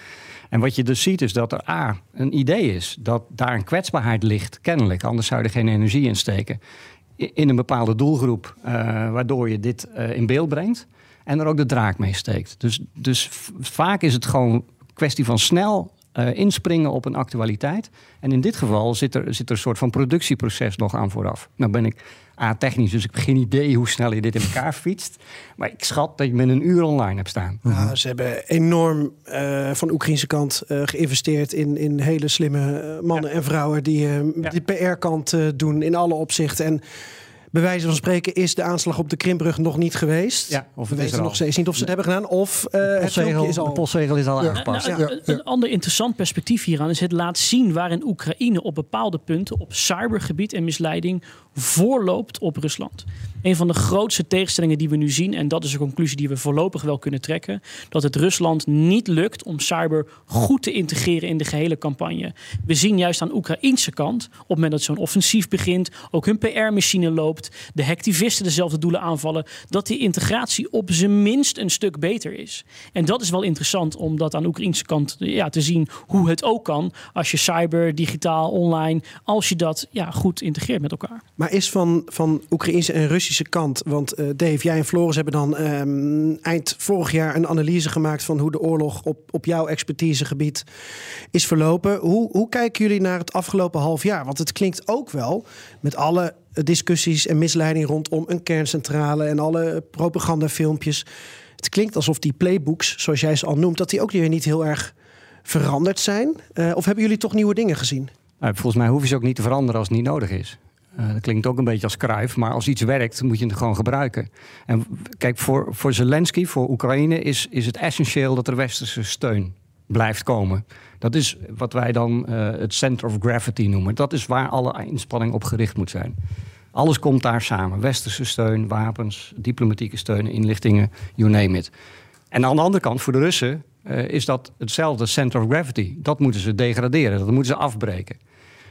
En wat je dus ziet is dat er A, een idee is dat daar een kwetsbaarheid ligt, kennelijk. Anders zou je er geen energie in steken. In een bepaalde doelgroep, eh, waardoor je dit eh, in beeld brengt. En er ook de draak mee steekt. Dus, dus vaak is het gewoon kwestie van snel eh, inspringen op een actualiteit. En in dit geval zit er, zit er een soort van productieproces nog aan vooraf. Nou ben ik A-technisch, dus ik heb geen idee hoe snel je dit in elkaar fietst. Maar ik schat dat je met een uur online hebt staan. Nou, ze hebben enorm eh, van de Oekraïnse kant eh, geïnvesteerd in, in hele slimme eh, mannen en vrouwen die eh, Ja. die PR-kant eh, doen in alle opzichten. En bij wijze van spreken is de aanslag op de Krimbrug nog niet geweest. Ja, of We het is weten er nog al. steeds niet of ze het hebben gedaan of eh, het Postzegel, is de al... postzegel is al Ja. aangepast. Nou, Ja, een, ja. een ander interessant perspectief hieraan is het laat zien waarin Oekraïne op bepaalde punten op cybergebied en misleiding voorloopt op Rusland. Een van de grootste tegenstellingen die we nu zien, en dat is een conclusie die we voorlopig wel kunnen trekken, dat het Rusland niet lukt om cyber goed te integreren in de gehele campagne. We zien juist aan de Oekraïnse kant, op het moment dat zo'n offensief begint, ook hun PR-machine loopt, de hacktivisten dezelfde doelen aanvallen, dat die integratie op zijn minst een stuk beter is. En dat is wel interessant om dat aan de Oekraïnse kant ja, te zien hoe het ook kan als je cyber, digitaal, online, als je dat ja, goed integreert met elkaar. Is van, van Oekraïnse en Russische kant, want eh, Dave, jij en Floris hebben dan ehm, eind vorig jaar een analyse gemaakt van hoe de oorlog op, op jouw expertisegebied is verlopen. Hoe, hoe kijken jullie naar het afgelopen half jaar? Want het klinkt ook wel met alle discussies en misleiding rondom een kerncentrale en alle propagandafilmpjes. Het klinkt alsof die playbooks, zoals jij ze al noemt, dat die ook weer niet heel erg veranderd zijn. Eh, of hebben jullie toch nieuwe dingen gezien? Nou, volgens mij hoef je ze ook niet te veranderen als het niet nodig is. Eh, dat klinkt ook een beetje als kruif, maar als iets werkt, moet je het gewoon gebruiken. En kijk, voor, voor Zelensky, voor Oekraïne, is, is het essentieel dat er westerse steun blijft komen. Dat is wat wij dan eh, het center of gravity noemen. Dat is waar alle inspanning op gericht moet zijn. Alles komt daar samen. Westerse steun, wapens, diplomatieke steun, inlichtingen, you name it. En aan de andere kant, voor de Russen, eh, is dat hetzelfde center of gravity. Dat moeten ze degraderen, dat moeten ze afbreken.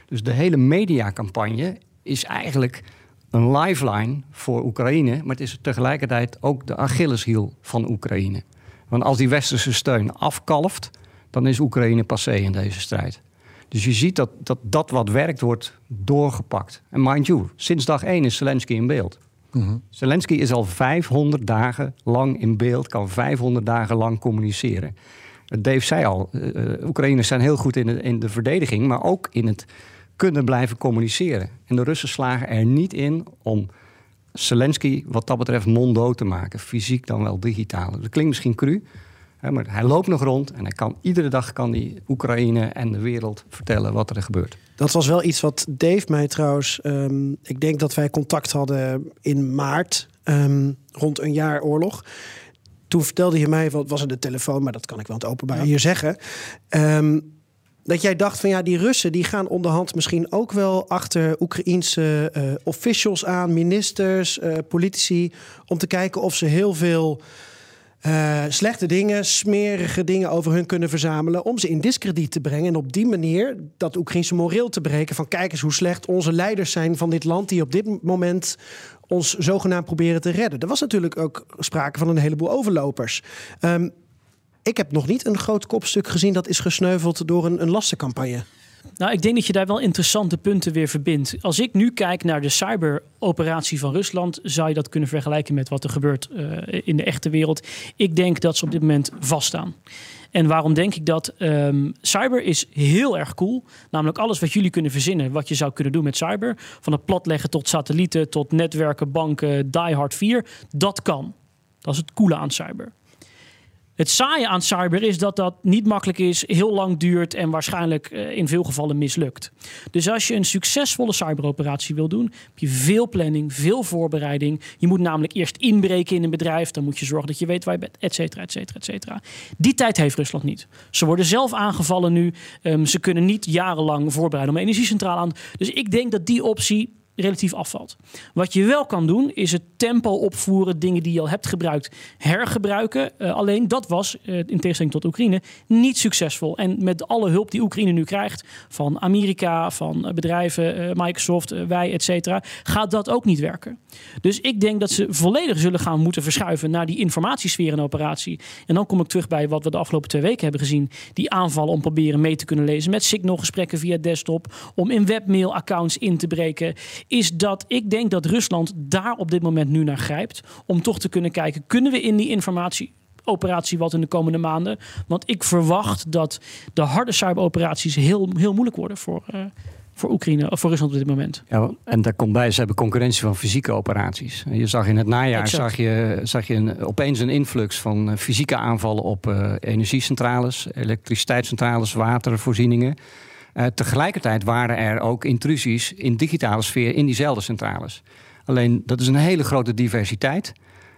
Dus de hele mediacampagne is eigenlijk een lifeline voor Oekraïne, maar het is tegelijkertijd ook de Achilleshiel van Oekraïne. Want als die westerse steun afkalft, dan is Oekraïne passé in deze strijd. Dus je ziet dat dat, dat wat werkt wordt doorgepakt. En mind you, sinds dag één is Zelensky in beeld. Zelensky is al 500 dagen lang in beeld, kan 500 dagen lang communiceren. Dave zei al, eh, eh, Oekraïners zijn heel goed in de, in de verdediging, maar ook in het kunnen blijven communiceren. En de Russen slagen er niet in om Zelensky wat dat betreft monddood te maken. Fysiek dan wel digitaal. Dat klinkt misschien cru, hè, maar hij loopt nog rond en hij kan, iedere dag kan hij Oekraïne en de wereld vertellen wat er gebeurt. Dat was wel iets wat Dave mij trouwens. ehm, ik denk dat wij contact hadden in maart, ehm, rond een jaar oorlog. Toen vertelde je mij, wat was er de telefoon, maar dat kan ik wel het openbaar hier zeggen. ehm, dat jij dacht van ja, die Russen die gaan onderhand misschien ook wel achter Oekraïense eh, officials aan, ministers, eh, politici, om te kijken of ze heel veel eh, slechte dingen, smerige dingen over hun kunnen verzamelen. om ze in discrediet te brengen. En op die manier dat Oekraïnse moreel te breken. van kijk eens hoe slecht onze leiders zijn van dit land. die op dit moment ons zogenaamd proberen te redden. Er was natuurlijk ook sprake van een heleboel overlopers. Ehm, ik heb nog niet een groot kopstuk gezien dat is gesneuveld door een, een lastencampagne. Nou, ik denk dat je daar wel interessante punten weer verbindt. Als ik nu kijk naar de cyberoperatie van Rusland, zou je dat kunnen vergelijken met wat er gebeurt eh, in de echte wereld. Ik denk dat ze op dit moment vaststaan. En waarom denk ik dat? Ehm, cyber is heel erg cool. Namelijk alles wat jullie kunnen verzinnen, wat je zou kunnen doen met cyber. Van het platleggen tot satellieten, tot netwerken, banken, Die Hard 4. Dat kan. Dat is het coole aan cyber. Het saaie aan cyber is dat dat niet makkelijk is, heel lang duurt en waarschijnlijk eh, in veel gevallen mislukt. Dus als je een succesvolle cyberoperatie wil doen, heb je veel planning, veel voorbereiding. Je moet namelijk eerst inbreken in een bedrijf, dan moet je zorgen dat je weet waar je bent, et cetera, et cetera, et cetera. Die tijd heeft Rusland niet. Ze worden zelf aangevallen nu. Ehm, ze kunnen niet jarenlang voorbereiden om een energiecentrale aan. Dus ik denk dat die optie relatief afvalt. Wat je wel kan doen, is het tempo opvoeren, dingen die je al hebt gebruikt, hergebruiken. Uh, alleen dat was, uh, in tegenstelling tot Oekraïne, niet succesvol. En met alle hulp die Oekraïne nu krijgt, van Amerika, van bedrijven, Microsoft, wij, et cetera, gaat dat ook niet werken. Dus ik denk dat ze volledig zullen gaan moeten verschuiven naar die informatiesfeer en operatie. En dan kom ik terug bij wat we de afgelopen twee weken hebben gezien. Die aanvallen om proberen mee te kunnen lezen met signalgesprekken via desktop, om in webmail-accounts in te breken. Is dat ik denk dat Rusland daar op dit moment nu naar grijpt. Om toch te kunnen kijken, kunnen we in die informatie operatie wat in de komende maanden. Want ik verwacht dat de harde cyberoperaties heel, heel moeilijk worden voor, uh, voor Oekraïne of voor Rusland op dit moment. Ja, en daar komt bij, ze hebben concurrentie van fysieke operaties. Je zag in het najaar zag je, zag je een, opeens een influx van eh, fysieke aanvallen op uh, energiecentrales, elektriciteitscentrales, watervoorzieningen. Uh, tegelijkertijd waren er ook intrusies in digitale sfeer in diezelfde centrales. Alleen dat is een hele grote diversiteit.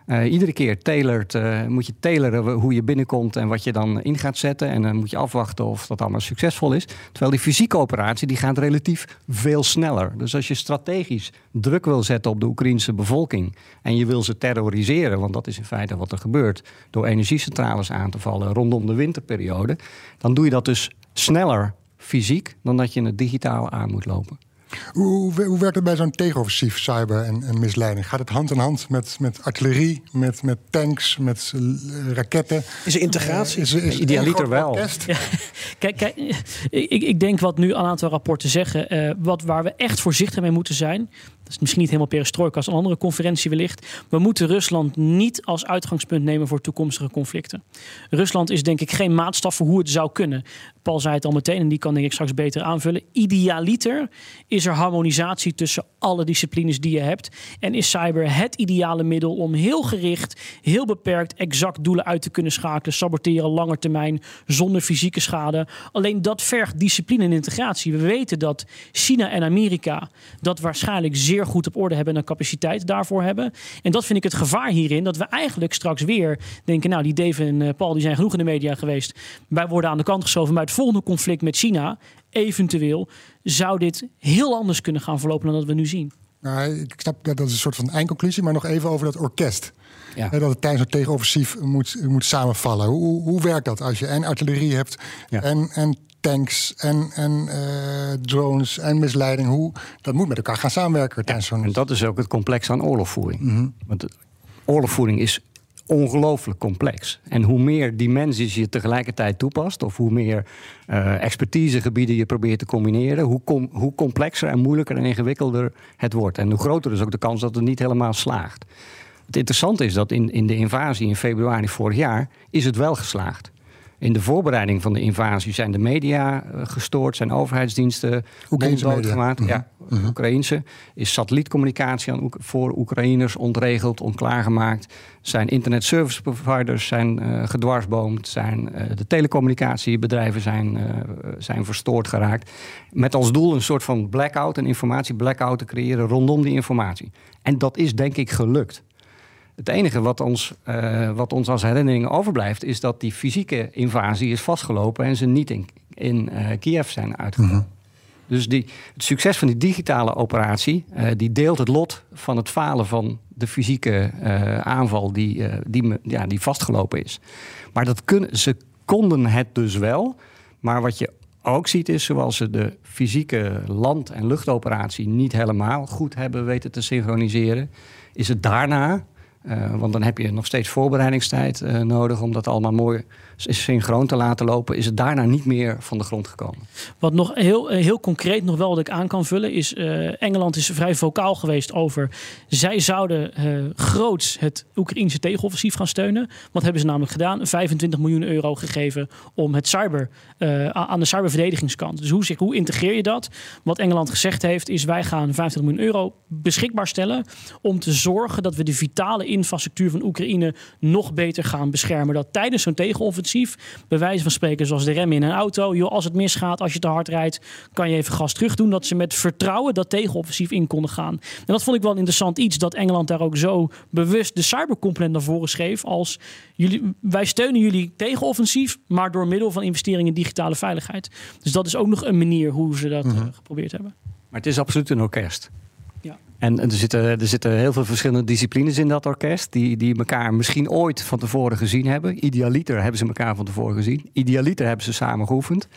Uh, iedere keer tailored, uh, moet je tailoren hoe je binnenkomt en wat je dan in gaat zetten. En dan moet je afwachten of dat allemaal succesvol is. Terwijl die fysieke operatie die gaat relatief veel sneller. Dus als je strategisch druk wil zetten op de Oekraïnse bevolking en je wil ze terroriseren, want dat is in feite wat er gebeurt, door energiecentrales aan te vallen rondom de winterperiode, dan doe je dat dus sneller fysiek dan dat je het digitaal aan moet lopen. Hoe, hoe, werkt het bij zo'n tegenoffensief, cyber en, en, misleiding? Gaat het hand in hand met, met artillerie, met, met tanks, met uh, raketten? Is er integratie? Uh, is, is Idealiter wel. Ja, kijk, kijk ik, ik, denk wat nu een aantal rapporten zeggen, uh, wat, waar we echt voorzichtig mee moeten zijn, is misschien niet helemaal perestrojka als een andere conferentie wellicht. We moeten Rusland niet als uitgangspunt nemen voor toekomstige conflicten. Rusland is denk ik geen maatstaf voor hoe het zou kunnen. Paul zei het al meteen en die kan denk ik straks beter aanvullen. Idealiter is er harmonisatie tussen alle disciplines die je hebt. En is cyber het ideale middel om heel gericht, heel beperkt, exact doelen uit te kunnen schakelen. Saboteren langer termijn, zonder fysieke schade. Alleen dat vergt discipline en integratie. We weten dat China en Amerika dat waarschijnlijk zeer goed op orde hebben en een capaciteit daarvoor hebben. En dat vind ik het gevaar hierin, dat we eigenlijk straks weer denken, nou die Dave en eh, Paul die zijn genoeg in de media geweest. Wij worden aan de kant geschoven bij het volgende conflict met China. Eventueel zou dit heel anders kunnen gaan verlopen dan dat we nu zien. Nou, ik snap dat dat is een soort van eindconclusie, maar nog even over dat orkest. Ja. dat het tijdens een tegenoffensief moet, moet samenvallen. Hoe, hoe werkt dat als je en artillerie hebt en, en tanks en, en uh, drones en misleiding. Hoe, dat moet met elkaar gaan samenwerken zo'n... En dat is ook het complex aan oorlogvoering. -hmm. Want oorlogvoering is ongelooflijk complex. En hoe meer dimensies je tegelijkertijd toepast, of hoe meer uh, expertisegebieden je probeert te combineren, hoe, com hoe complexer en moeilijker en ingewikkelder het wordt. En hoe groter is ook de kans dat het niet helemaal slaagt. Het interessante is dat in, in de invasie in februari vorig jaar is het wel geslaagd. In de voorbereiding van de invasie zijn de media eh, gestoord, zijn overheidsdiensten gemaakt. Ja, mm -hmm. Oekraïnse. Is satellietcommunicatie aan, voor Oekraïners ontregeld, onklaargemaakt. Zijn internet service providers zijn uh, gedwarsboomd. Zijn, uh, de telecommunicatiebedrijven zijn, uh, zijn verstoord geraakt. Met als doel een soort van blackout, een informatie blackout te creëren rondom die informatie. En dat is denk ik gelukt. Het enige wat ons, uh, wat ons als herinnering overblijft, is dat die fysieke invasie is vastgelopen en ze niet in, in uh, Kiev zijn uitgekomen. Mm -hmm. Dus die, het succes van die digitale operatie, uh, die deelt het lot van het falen van de fysieke aanval die, die, ja, die vastgelopen is. Maar dat kun, ze konden het dus wel. Maar wat je ook ziet is, zoals ze de fysieke land- en luchtoperatie niet helemaal goed hebben weten te synchroniseren, is het daarna want dan heb je nog steeds voorbereidingstijd uh, nodig om dat allemaal mooi synchroon te laten lopen. Is het daarna niet meer van de grond gekomen? Wat nog heel, heel concreet nog wel wat ik aan kan vullen is... Uh, Engeland is vrij vocaal geweest over... zij zouden groots het Oekraïnse tegenoffensief gaan steunen. Wat hebben ze namelijk gedaan? 25 miljoen euro gegeven om het cyber, aan de cyberverdedigingskant. Dus hoe, hoe integreer je dat? Wat Engeland gezegd heeft is wij gaan 50 miljoen euro beschikbaar stellen... om te zorgen dat we de vitale infrastructuur van Oekraïne nog beter gaan beschermen. Dat tijdens zo'n tegenoffensief, bij wijze van spreken zoals de rem in een auto, joh, als het misgaat, als je te hard rijdt, kan je even gas terug doen. Dat ze met vertrouwen dat tegenoffensief in konden gaan. En dat vond ik wel interessant iets, dat Engeland daar ook zo bewust de cybercomponent naar voren schreef als jullie, wij steunen jullie tegenoffensief, maar door middel van investeringen in digitale veiligheid. Dus dat is ook nog een manier hoe ze dat mm -hmm. geprobeerd hebben. Maar het is absoluut een orkest. En er zitten, er zitten heel veel verschillende disciplines in dat orkest. Die, die elkaar misschien ooit van tevoren gezien hebben. Idealiter hebben ze elkaar van tevoren gezien. Idealiter hebben ze samen geoefend.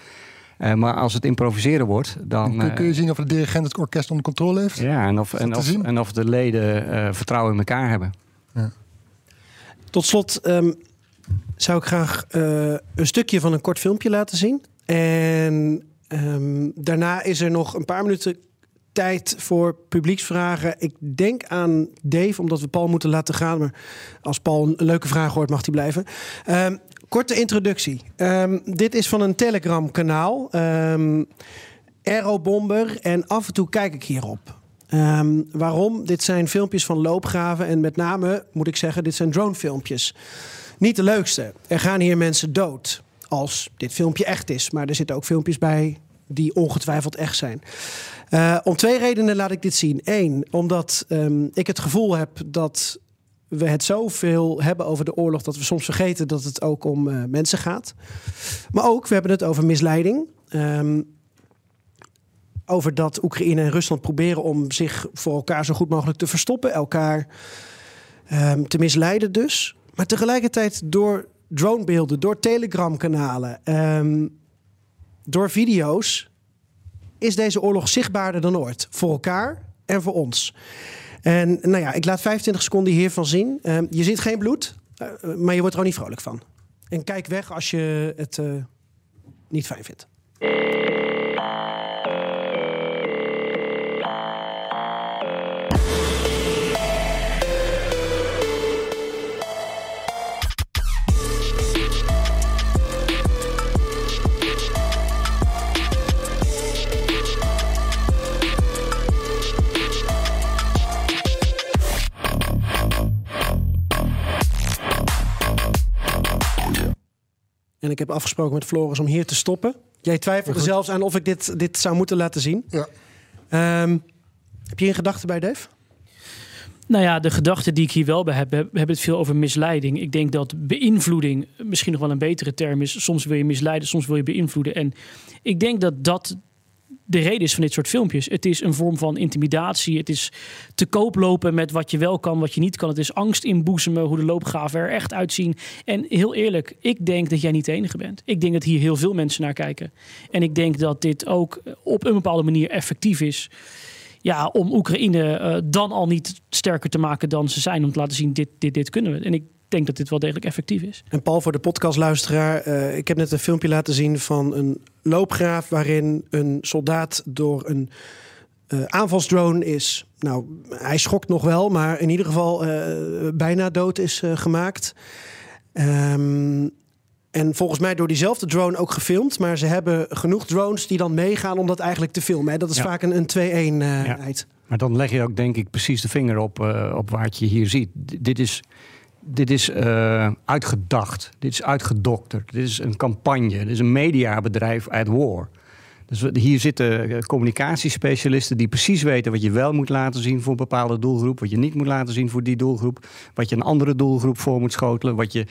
Uh, maar als het improviseren wordt, dan. Kun, kun, je zien of de dirigent het orkest onder controle heeft? Ja, en of, en of, en of de leden uh, vertrouwen in elkaar hebben. Ja. Tot slot um, zou ik graag uh, een stukje van een kort filmpje laten zien. En um, daarna is er nog een paar minuten tijd voor publieksvragen. Ik denk aan Dave, omdat we Paul moeten laten gaan. Maar als Paul een leuke vraag hoort, mag hij blijven. Um, korte introductie. Um, dit is van een Telegram-kanaal. Um, Aerobomber. En af en toe kijk ik hierop. Um, waarom? Dit zijn filmpjes van loopgraven. En met name, moet ik zeggen, dit zijn dronefilmpjes. Niet de leukste. Er gaan hier mensen dood. Als dit filmpje echt is. Maar er zitten ook filmpjes bij die ongetwijfeld echt zijn. Uh, om twee redenen laat ik dit zien. Eén, omdat um, ik het gevoel heb dat we het zoveel hebben over de oorlog dat we soms vergeten dat het ook om uh, mensen gaat. Maar ook, we hebben het over misleiding. Um, over dat Oekraïne en Rusland proberen om zich voor elkaar zo goed mogelijk te verstoppen, elkaar um, te misleiden dus. Maar tegelijkertijd door dronebeelden, door telegramkanalen, um, door video's is deze oorlog zichtbaarder dan ooit. Voor elkaar en voor ons. En nou ja, ik laat 25 seconden hiervan zien. Uh, je ziet geen bloed, uh, maar je wordt er ook niet vrolijk van. En kijk weg als je het uh, niet fijn vindt. En ik heb afgesproken met Floris om hier te stoppen. Jij twijfelde ja, zelfs aan of ik dit, dit zou moeten laten zien. Ja. Um, heb je een gedachte bij, Dave? Nou ja, de gedachte die ik hier wel bij heb, we hebben het veel over misleiding. Ik denk dat beïnvloeding misschien nog wel een betere term is. Soms wil je misleiden, soms wil je beïnvloeden. En ik denk dat dat de reden is van dit soort filmpjes. Het is een vorm van intimidatie. Het is te koop lopen met wat je wel kan, wat je niet kan. Het is angst inboezemen, hoe de loopgraven er echt uitzien. En heel eerlijk, ik denk dat jij niet de enige bent. Ik denk dat hier heel veel mensen naar kijken. En ik denk dat dit ook op een bepaalde manier effectief is. Ja, om Oekraïne uh, dan al niet sterker te maken dan ze zijn. Om te laten zien, dit, dit, dit kunnen we. En ik denk dat dit wel degelijk effectief is. En Paul, voor de podcastluisteraar, uh, ik heb net een filmpje laten zien van een loopgraaf waarin een soldaat door een uh, aanvalsdrone is. Nou, hij schokt nog wel, maar in ieder geval uh, bijna dood is uh, gemaakt. Um, en volgens mij door diezelfde drone ook gefilmd. Maar ze hebben genoeg drones die dan meegaan om dat eigenlijk te filmen. Hè? Dat is ja. vaak een, een 2-1-heid. Ja. Maar dan leg je ook denk ik precies de vinger op, op waar je hier ziet. D dit is dit is uh, uitgedacht, dit is uitgedokterd, dit is een campagne, dit is een mediabedrijf at war. Dus hier zitten communicatiespecialisten die precies weten wat je wel moet laten zien voor een bepaalde doelgroep, wat je niet moet laten zien voor die doelgroep, wat je een andere doelgroep voor moet schotelen, wat je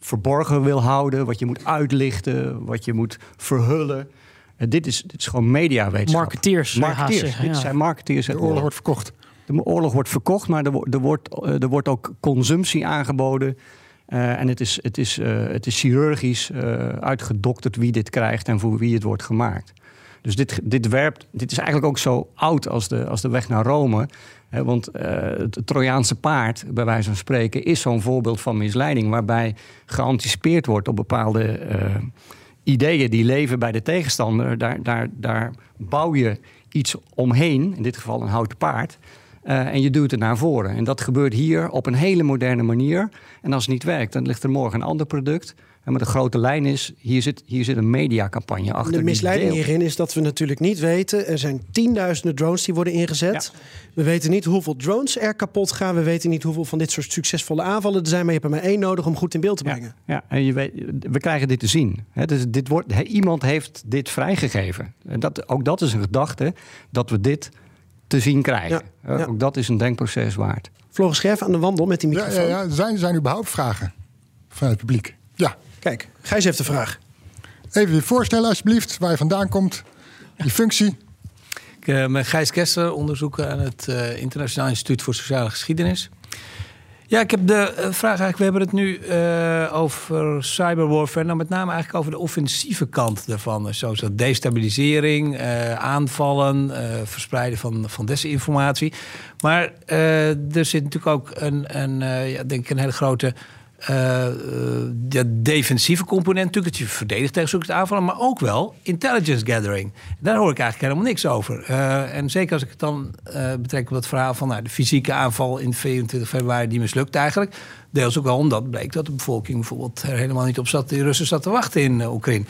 verborgen wil houden, wat je moet uitlichten, wat je moet verhullen. En dit, is, dit is gewoon mediawetenschap. Marketeers. Marketeers. Dit zijn marketeers. De oorlog wordt verkocht. De oorlog wordt verkocht, maar er, er, wordt, er wordt ook consumptie aangeboden. Uh, en het is, het, is, uh, het is chirurgisch uitgedokterd wie dit krijgt en voor wie het wordt gemaakt. Dus dit, dit, werpt, dit is eigenlijk ook zo oud als de, als de weg naar Rome. Hè, want het Trojaanse paard, bij wijze van spreken, is zo'n voorbeeld van misleiding. Waarbij geanticipeerd wordt op bepaalde ideeën die leven bij de tegenstander. Daar, daar, daar bouw je iets omheen, in dit geval een houten paard. Uh, en je duwt het naar voren. En dat gebeurt hier op een hele moderne manier. En als het niet werkt, dan ligt er morgen een ander product. En met de grote lijn is, hier zit, hier zit een mediacampagne achter. De misleiding hierin is dat we natuurlijk niet weten. Er zijn tienduizenden drones die worden ingezet. Ja. We weten niet hoeveel drones er kapot gaan. We weten niet hoeveel van dit soort succesvolle aanvallen er zijn. Maar je hebt er maar één nodig om goed in beeld te brengen. Ja, ja. en je weet, we krijgen dit te zien. He, dus dit wordt, he, iemand heeft dit vrijgegeven. En dat, ook dat is een gedachte, dat we dit te zien krijgen. Ja, ja. Ook dat is een denkproces waard. Floris Scherf aan de wandel met die microfoon. Ja, ja, Zijn, zijn überhaupt vragen van het publiek? Ja. Kijk, Gijs heeft de vraag. Even je voorstellen alsjeblieft, waar je vandaan komt, je functie. Ik ben Gijs Kester, onderzoeker aan het Internationaal Instituut voor Sociale Geschiedenis. Ja, ik heb de eh, vraag eigenlijk. We hebben het nu uh, over cyberwarfare. Nou, met name eigenlijk over de offensieve kant daarvan. Zoals dat destabilisering, uh, aanvallen, verspreiden van, van desinformatie. Maar er zit natuurlijk ook een, een ja, denk ik een hele grote uh, de defensieve component natuurlijk, dat je verdedigt tegen zulke aanvallen, maar ook wel intelligence gathering. Daar hoor ik eigenlijk helemaal niks over. Uh, en zeker als ik het dan uh, betrek op het verhaal van nou, de fysieke aanval in 24 februari, die mislukt eigenlijk. Deels ook wel omdat bleek dat de bevolking bijvoorbeeld er helemaal niet op zat, die Russen zat te wachten in Oekraïne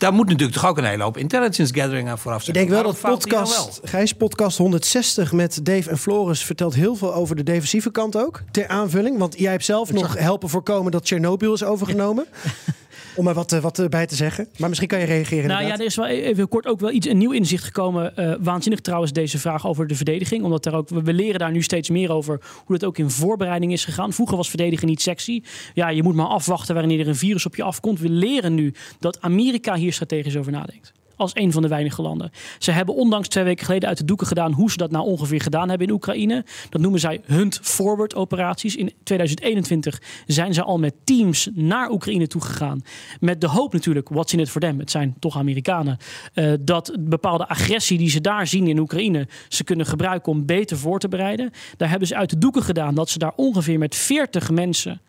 daar moet natuurlijk toch ook een hele hoop intelligence gathering aan vooraf zijn. Ik denk wel dat podcast, Gijs, podcast 160 met Dave en Floris vertelt heel veel over de defensieve kant ook. Ter aanvulling, want jij hebt zelf nog helpen voorkomen dat Chernobyl is overgenomen. (laughs) om er wat, eh, wat bij te zeggen. Maar misschien kan je reageren. Nou ja, er is wel e- even kort ook wel iets een nieuw inzicht gekomen. Uh, waanzinnig trouwens deze vraag over de verdediging. Omdat er ook, we leren daar nu steeds meer over hoe het ook in voorbereiding is gegaan. Vroeger was verdedigen niet sexy. Ja, je moet maar afwachten wanneer er een virus op je afkomt. We leren nu dat Amerika hier strategisch over nadenkt als een van de weinige landen. Ze hebben ondanks twee weken geleden uit de doeken gedaan hoe ze dat nou ongeveer gedaan hebben in Oekraïne. Dat noemen zij hunt forward operaties. In 2021 zijn ze al met teams naar Oekraïne toegegaan. Met de hoop natuurlijk, what's in it for them? Het zijn toch Amerikanen. Uh, dat bepaalde agressie die ze daar zien in Oekraïne ze kunnen gebruiken om beter voor te bereiden. Daar hebben ze uit de doeken gedaan dat ze daar ongeveer met 40 mensen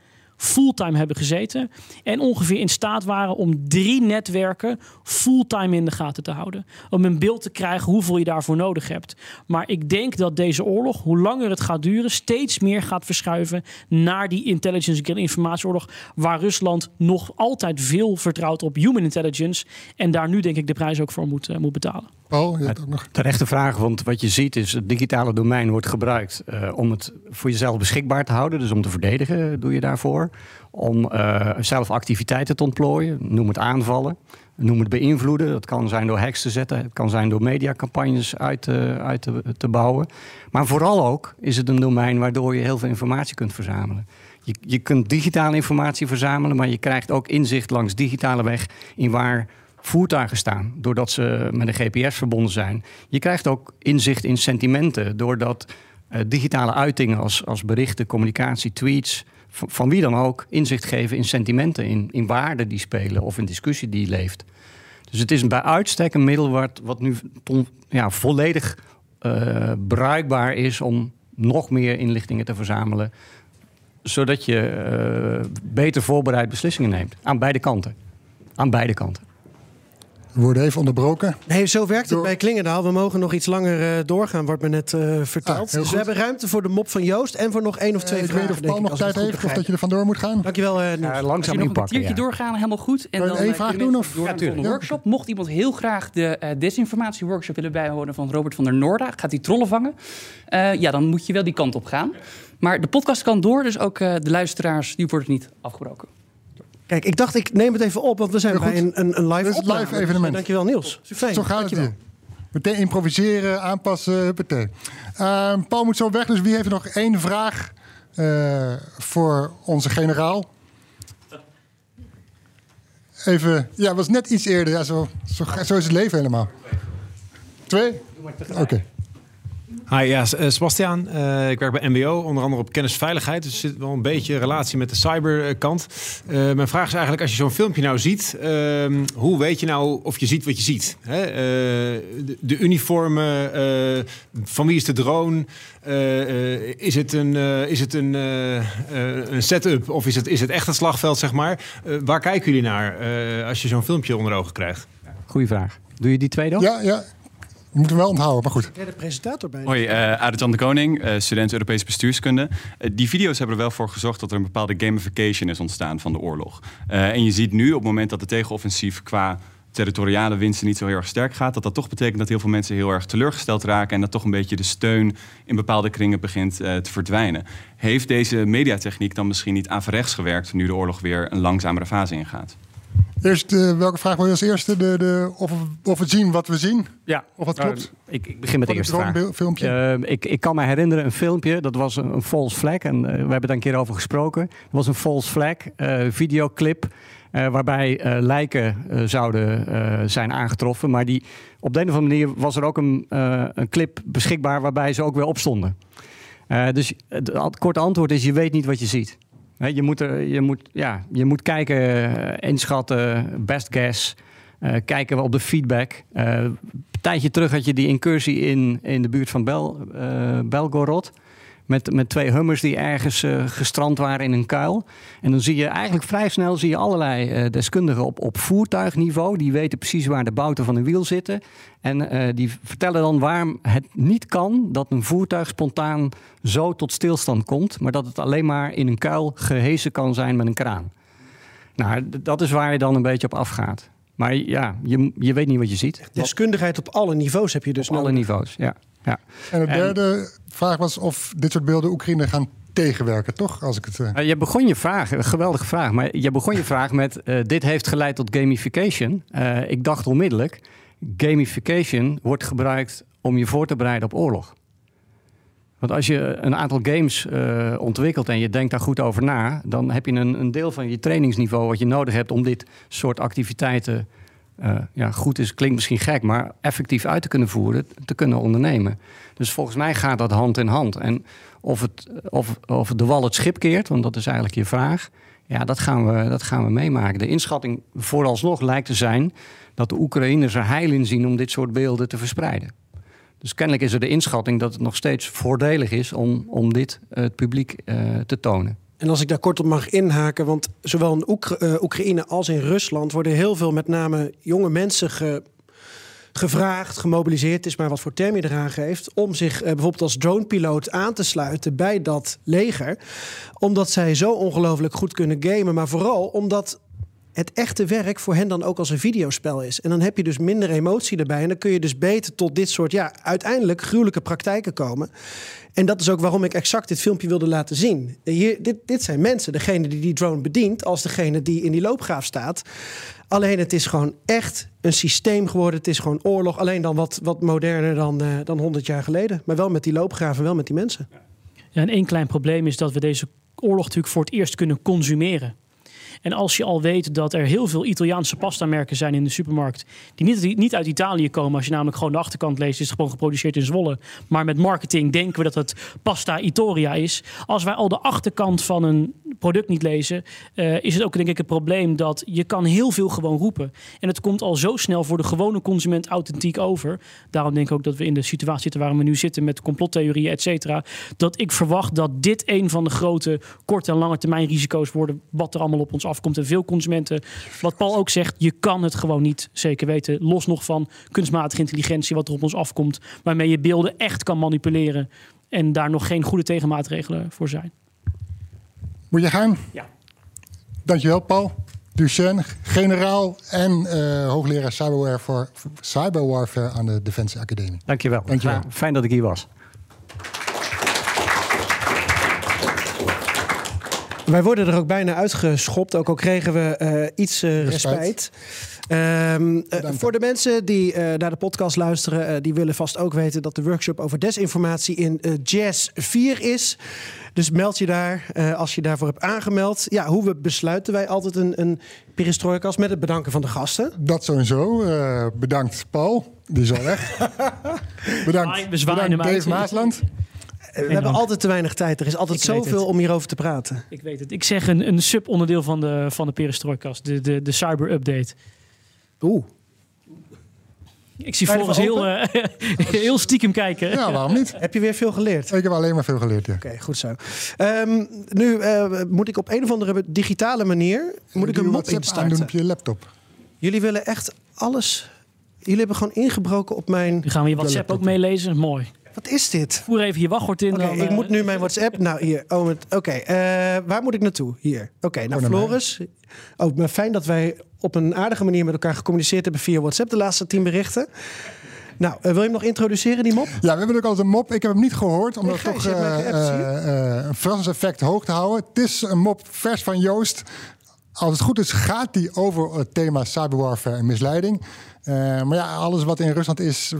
fulltime hebben gezeten. En ongeveer in staat waren om drie netwerken fulltime in de gaten te houden. Om een beeld te krijgen hoeveel je daarvoor nodig hebt. Maar ik denk dat deze oorlog, hoe langer het gaat duren, steeds meer gaat verschuiven naar die intelligence en informatieoorlog. Waar Rusland nog altijd veel vertrouwt op human intelligence. En daar nu denk ik de prijs ook voor moet, uh, moet betalen. Paul, je hebt ook nog. Terechte vraag, want wat je ziet is het digitale domein wordt gebruikt uh, om het voor jezelf beschikbaar te houden. Dus om te verdedigen doe je daarvoor. Om uh, zelf activiteiten te ontplooien, noem het aanvallen. Noem het beïnvloeden. Dat kan zijn door hacks te zetten. Het kan zijn door mediacampagnes uit, uh, uit te, te, bouwen. Maar vooral ook is het een domein waardoor je heel veel informatie kunt verzamelen. Je, je kunt digitale informatie verzamelen, maar je krijgt ook inzicht langs digitale weg in waar voertuigen staan, doordat ze met een GPS verbonden zijn. Je krijgt ook inzicht in sentimenten, doordat uh, digitale uitingen als, als berichten, communicatie, tweets, van, wie dan ook, inzicht geven in sentimenten, in, in waarden die spelen of in discussie die leeft. Dus het is bij uitstek een middel wat, wat nu ja, volledig uh, bruikbaar is om nog meer inlichtingen te verzamelen, zodat je uh, beter voorbereid beslissingen neemt. Aan beide kanten. Aan beide kanten. We worden even onderbroken. Nee, zo werkt het bij Klingendaal. We mogen nog iets langer uh, doorgaan, wordt me net uh, verteld. Ah, dus we hebben ruimte voor de mop van Joost en voor nog één of twee uh, vragen. Ik weet of Paul nog tijd heeft of dat je er vandoor moet gaan. Dankjewel, uh, ja, langzaam inpakken. Een kwartiertje ja. doorgaan, helemaal goed. En dan één vraag doen? Of? Ja, workshop. Mocht iemand heel graag de desinformatie-workshop willen bijhouden van Robert van der Noorda, gaat hij trollen vangen. ja, dan moet je wel die kant op gaan. Maar de podcast kan door, dus ook de luisteraars, die worden niet afgebroken. Kijk, ik dacht, ik neem het even op, want we zijn bij een, een, een live, live evenement. Dankjewel, Niels. Zo gaat het hier. Meteen improviseren, aanpassen, meteen. Uh, Paul moet zo weg, dus wie heeft nog één vraag uh, voor onze generaal? Even, ja, was net iets eerder. Ja, zo, zo, zo is het leven helemaal. Twee? Oké. Okay. Hi, ja, uh, Sebastiaan. Uh, ik werk bij MBO, onder andere op kennisveiligheid. Dus er zit wel een beetje relatie met de cyberkant. Uh, mijn vraag is eigenlijk, als je zo'n filmpje nou ziet... Ehm, hoe weet je nou of je ziet wat je ziet? Hè? De, de, uniformen, van wie is de drone? is het een, is het een, een setup of is het, is het echt een slagveld, zeg maar? waar kijken jullie naar als je zo'n filmpje onder ogen krijgt? Goeie vraag. Doe je die twee dan? Ja, ja. We moeten wel onthouden, maar goed. Ja, de presentator bij. Hoi, uh, Jan de Koning, uh, student Europese bestuurskunde. Uh, die video's hebben er wel voor gezorgd dat er een bepaalde gamification is ontstaan van de oorlog. en je ziet nu op het moment dat de tegenoffensief qua territoriale winsten niet zo heel erg sterk gaat, dat dat toch betekent dat heel veel mensen heel erg teleurgesteld raken en dat toch een beetje de steun in bepaalde kringen begint te verdwijnen. Heeft deze mediatechniek dan misschien niet averechts gewerkt nu de oorlog weer een langzamere fase ingaat? Eerst, uh, welke vraag wil je als eerste? De, de, of, of we zien wat we zien? Ja. Of dat klopt? Uh, ik, ik, begin met de eerste vraag. filmpje? Uh, ik, ik kan me herinneren een filmpje, dat was een, een false flag. En we hebben daar een keer over gesproken. Het was een false flag videoclip. eh, waarbij eh, lijken eh, zouden eh, zijn aangetroffen. Maar die, op de een of andere manier was er ook een, eh, een clip beschikbaar waarbij ze ook weer opstonden. Eh, dus het korte antwoord is: je weet niet wat je ziet. Je, moet je, moet, ja, je moet kijken, eh, inschatten, best guess. eh, kijken we op de feedback. Eh, een tijdje terug had je die incursie in, in de buurt van Bel, Belgorod. Met, met twee hummers die ergens eh, gestrand waren in een kuil. En dan zie je eigenlijk vrij snel zie je allerlei eh, deskundigen op, op voertuigniveau. Die weten precies waar de bouten van een wiel zitten. En eh, die vertellen dan waarom het niet kan dat een voertuig spontaan zo tot stilstand komt. Maar dat het alleen maar in een kuil gehezen kan zijn met een kraan. Nou, dat is waar je dan een beetje op afgaat. Maar ja, je, je weet niet wat je ziet. Deskundigheid op alle niveaus heb je dus Op alle nodig. niveaus, ja. Ja. En de En- derde vraag was of dit soort beelden Oekraïne gaan tegenwerken, toch? Als ik het, Uh, je begon je vraag, een geweldige vraag, maar je begon je vraag met: eh, dit heeft geleid tot gamification. Ik dacht onmiddellijk: gamification wordt gebruikt om je voor te bereiden op oorlog. Want als je een aantal games ontwikkelt en je denkt daar goed over na, dan heb je een, een deel van je trainingsniveau wat je nodig hebt om dit soort activiteiten, eh, ja, goed is, klinkt misschien gek, maar effectief uit te kunnen voeren, te kunnen ondernemen. Dus volgens mij gaat dat hand in hand. En of, het, of, of de wal het schip keert, want dat is eigenlijk je vraag. Ja, dat gaan, we, dat gaan we meemaken. De inschatting vooralsnog lijkt te zijn dat de Oekraïners er heil in zien om dit soort beelden te verspreiden. Dus kennelijk is er de inschatting dat het nog steeds voordelig is om, om dit eh, het publiek eh, te tonen. En als ik daar kort op mag inhaken, want zowel in eh, Oekraïne als in Rusland worden heel veel met name jonge mensen ge- gevraagd, gemobiliseerd, is maar wat voor term je eraan geeft, om zich eh, bijvoorbeeld als dronepiloot aan te sluiten bij dat leger. Omdat zij zo ongelooflijk goed kunnen gamen, maar vooral omdat het echte werk voor hen dan ook als een videospel is. En dan heb je dus minder emotie erbij. En dan kun je dus beter tot dit soort, ja, uiteindelijk gruwelijke praktijken komen. En dat is ook waarom ik exact dit filmpje wilde laten zien. Hier, dit, dit zijn mensen, degene die die drone bedient, als degene die in die loopgraaf staat. Alleen het is gewoon echt een systeem geworden. Het is gewoon oorlog. Alleen dan wat, wat moderner dan, eh, dan 100 jaar geleden. Maar wel met die loopgraven, wel met die mensen. Ja, en één klein probleem is dat we deze oorlog natuurlijk voor het eerst kunnen consumeren. En als je al weet dat er heel veel Italiaanse pastamerken zijn in de supermarkt. die niet, uit Italië komen. Als je namelijk gewoon de achterkant leest, is het gewoon geproduceerd in Zwolle. Maar met marketing denken we dat het pasta Itoria is. Als wij al de achterkant van een product niet lezen, eh, is het ook denk ik het probleem dat je kan heel veel gewoon roepen. En het komt al zo snel voor de gewone consument authentiek over. Daarom denk ik ook dat we in de situatie zitten waar we nu zitten met complottheorieën, et cetera. Dat ik verwacht dat dit een van de grote korte en lange termijn risico's worden. Wat er allemaal op ons afkomt. En veel consumenten, wat Paul ook zegt, je kan het gewoon niet zeker weten. Los nog van kunstmatige intelligentie, wat er op ons afkomt. Waarmee je beelden echt kan manipuleren. En daar nog geen goede tegenmaatregelen voor zijn. Moet je gaan? Ja. Dankjewel, Paul. Duchesne, generaal en eh, hoogleraar cyberwarfare, cyberwarfare aan de Defensie Academie. Dankjewel. Dankjewel. Fijn dat ik hier was. Wij worden er ook bijna uitgeschopt. Ook al kregen we eh, iets eh, Respect. respijt. Ehm, eh, voor de mensen die eh, naar de podcast luisteren, eh, die willen vast ook weten dat de workshop over desinformatie in eh, Jazz 4 is. Dus meld je daar eh, als je daarvoor hebt aangemeld. Ja, hoe we besluiten wij altijd een, een perestroikas met het bedanken van de gasten. Dat sowieso. Eh, bedankt, Paul. Die is al weg. (laughs) bedankt, we bedankt Dave. Maasland. We hebben altijd te weinig tijd. Er is altijd Ik zoveel om hierover te praten. Ik weet het. Ik zeg een, een subonderdeel van de, van de perestrojkast. De, de, de cyber update. Oeh. Ik zie volgens heel, eh, (laughs) heel stiekem kijken. Ja, waarom niet? Heb je weer veel geleerd? Ik heb alleen maar veel geleerd, ja. Oké, goed zo. Ehm, nu eh, moet ik op een of andere digitale manier moet ik een mop instarten. op je laptop. Jullie willen echt alles. Jullie hebben gewoon ingebroken op mijn. Nu gaan we je WhatsApp ook meelezen. Mooi. Wat is dit? Voer even je wachtwoord in. Oké, ik eh, moet nu mijn WhatsApp. Nou, hier. Oh, Oké, eh, waar moet ik naartoe? Hier. Oké, nou, naar mij. Floris. Oh, maar fijn dat wij op een aardige manier met elkaar gecommuniceerd hebben via WhatsApp de laatste tien berichten. Nou, eh, wil je hem nog introduceren, die mop? Ja, we hebben ook altijd een mop. Ik heb hem niet gehoord, om Nee, dat toch eh, eh, eh, een verrassingseffect hoog te houden. Het is een mop vers van Joost. Als het goed is, gaat die over het thema cyberwarfare en misleiding. Eh, maar ja, alles wat in Rusland is,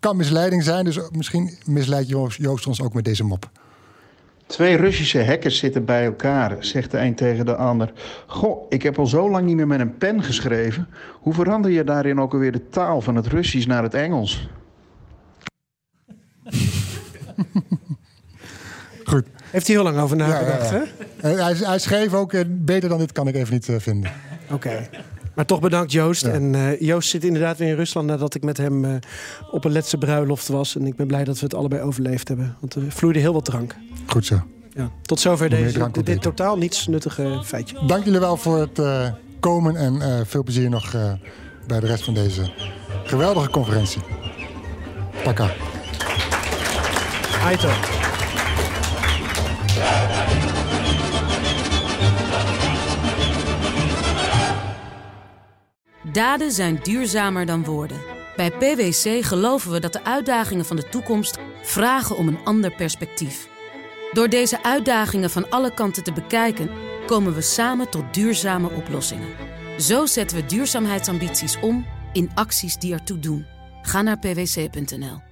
kan misleiding zijn. Dus misschien misleidt Joost, Joost ons ook met deze mop. Twee Russische hackers zitten bij elkaar, zegt de een tegen de ander. Goh, ik heb al zo lang niet meer met een pen geschreven. Hoe verander je daarin ook alweer de taal van het Russisch naar het Engels? (laughs) Goed. Heeft hij heel lang over nagedacht, ja, ja. Eh, hij, hij schreef ook, eh, beter dan dit kan ik even niet eh, vinden. hè? Oké. Maar toch bedankt Joost. En eh, Joost zit inderdaad weer in Rusland nadat ik met hem eh, op een letse bruiloft was. En ik ben blij dat we het allebei overleefd hebben. Want er vloeide heel wat drank. Goed zo. Ja. Tot zover deze, dit, dit totaal niets nuttige feitje. Dank jullie wel voor het eh, komen en veel plezier nog bij de rest van deze geweldige conferentie. Taka. Aito. Daden zijn duurzamer dan woorden. Bij PwC geloven we dat de uitdagingen van de toekomst vragen om een ander perspectief. Door deze uitdagingen van alle kanten te bekijken, komen we samen tot duurzame oplossingen. Zo zetten we duurzaamheidsambities om in acties die ertoe doen. Ga naar pwc.nl.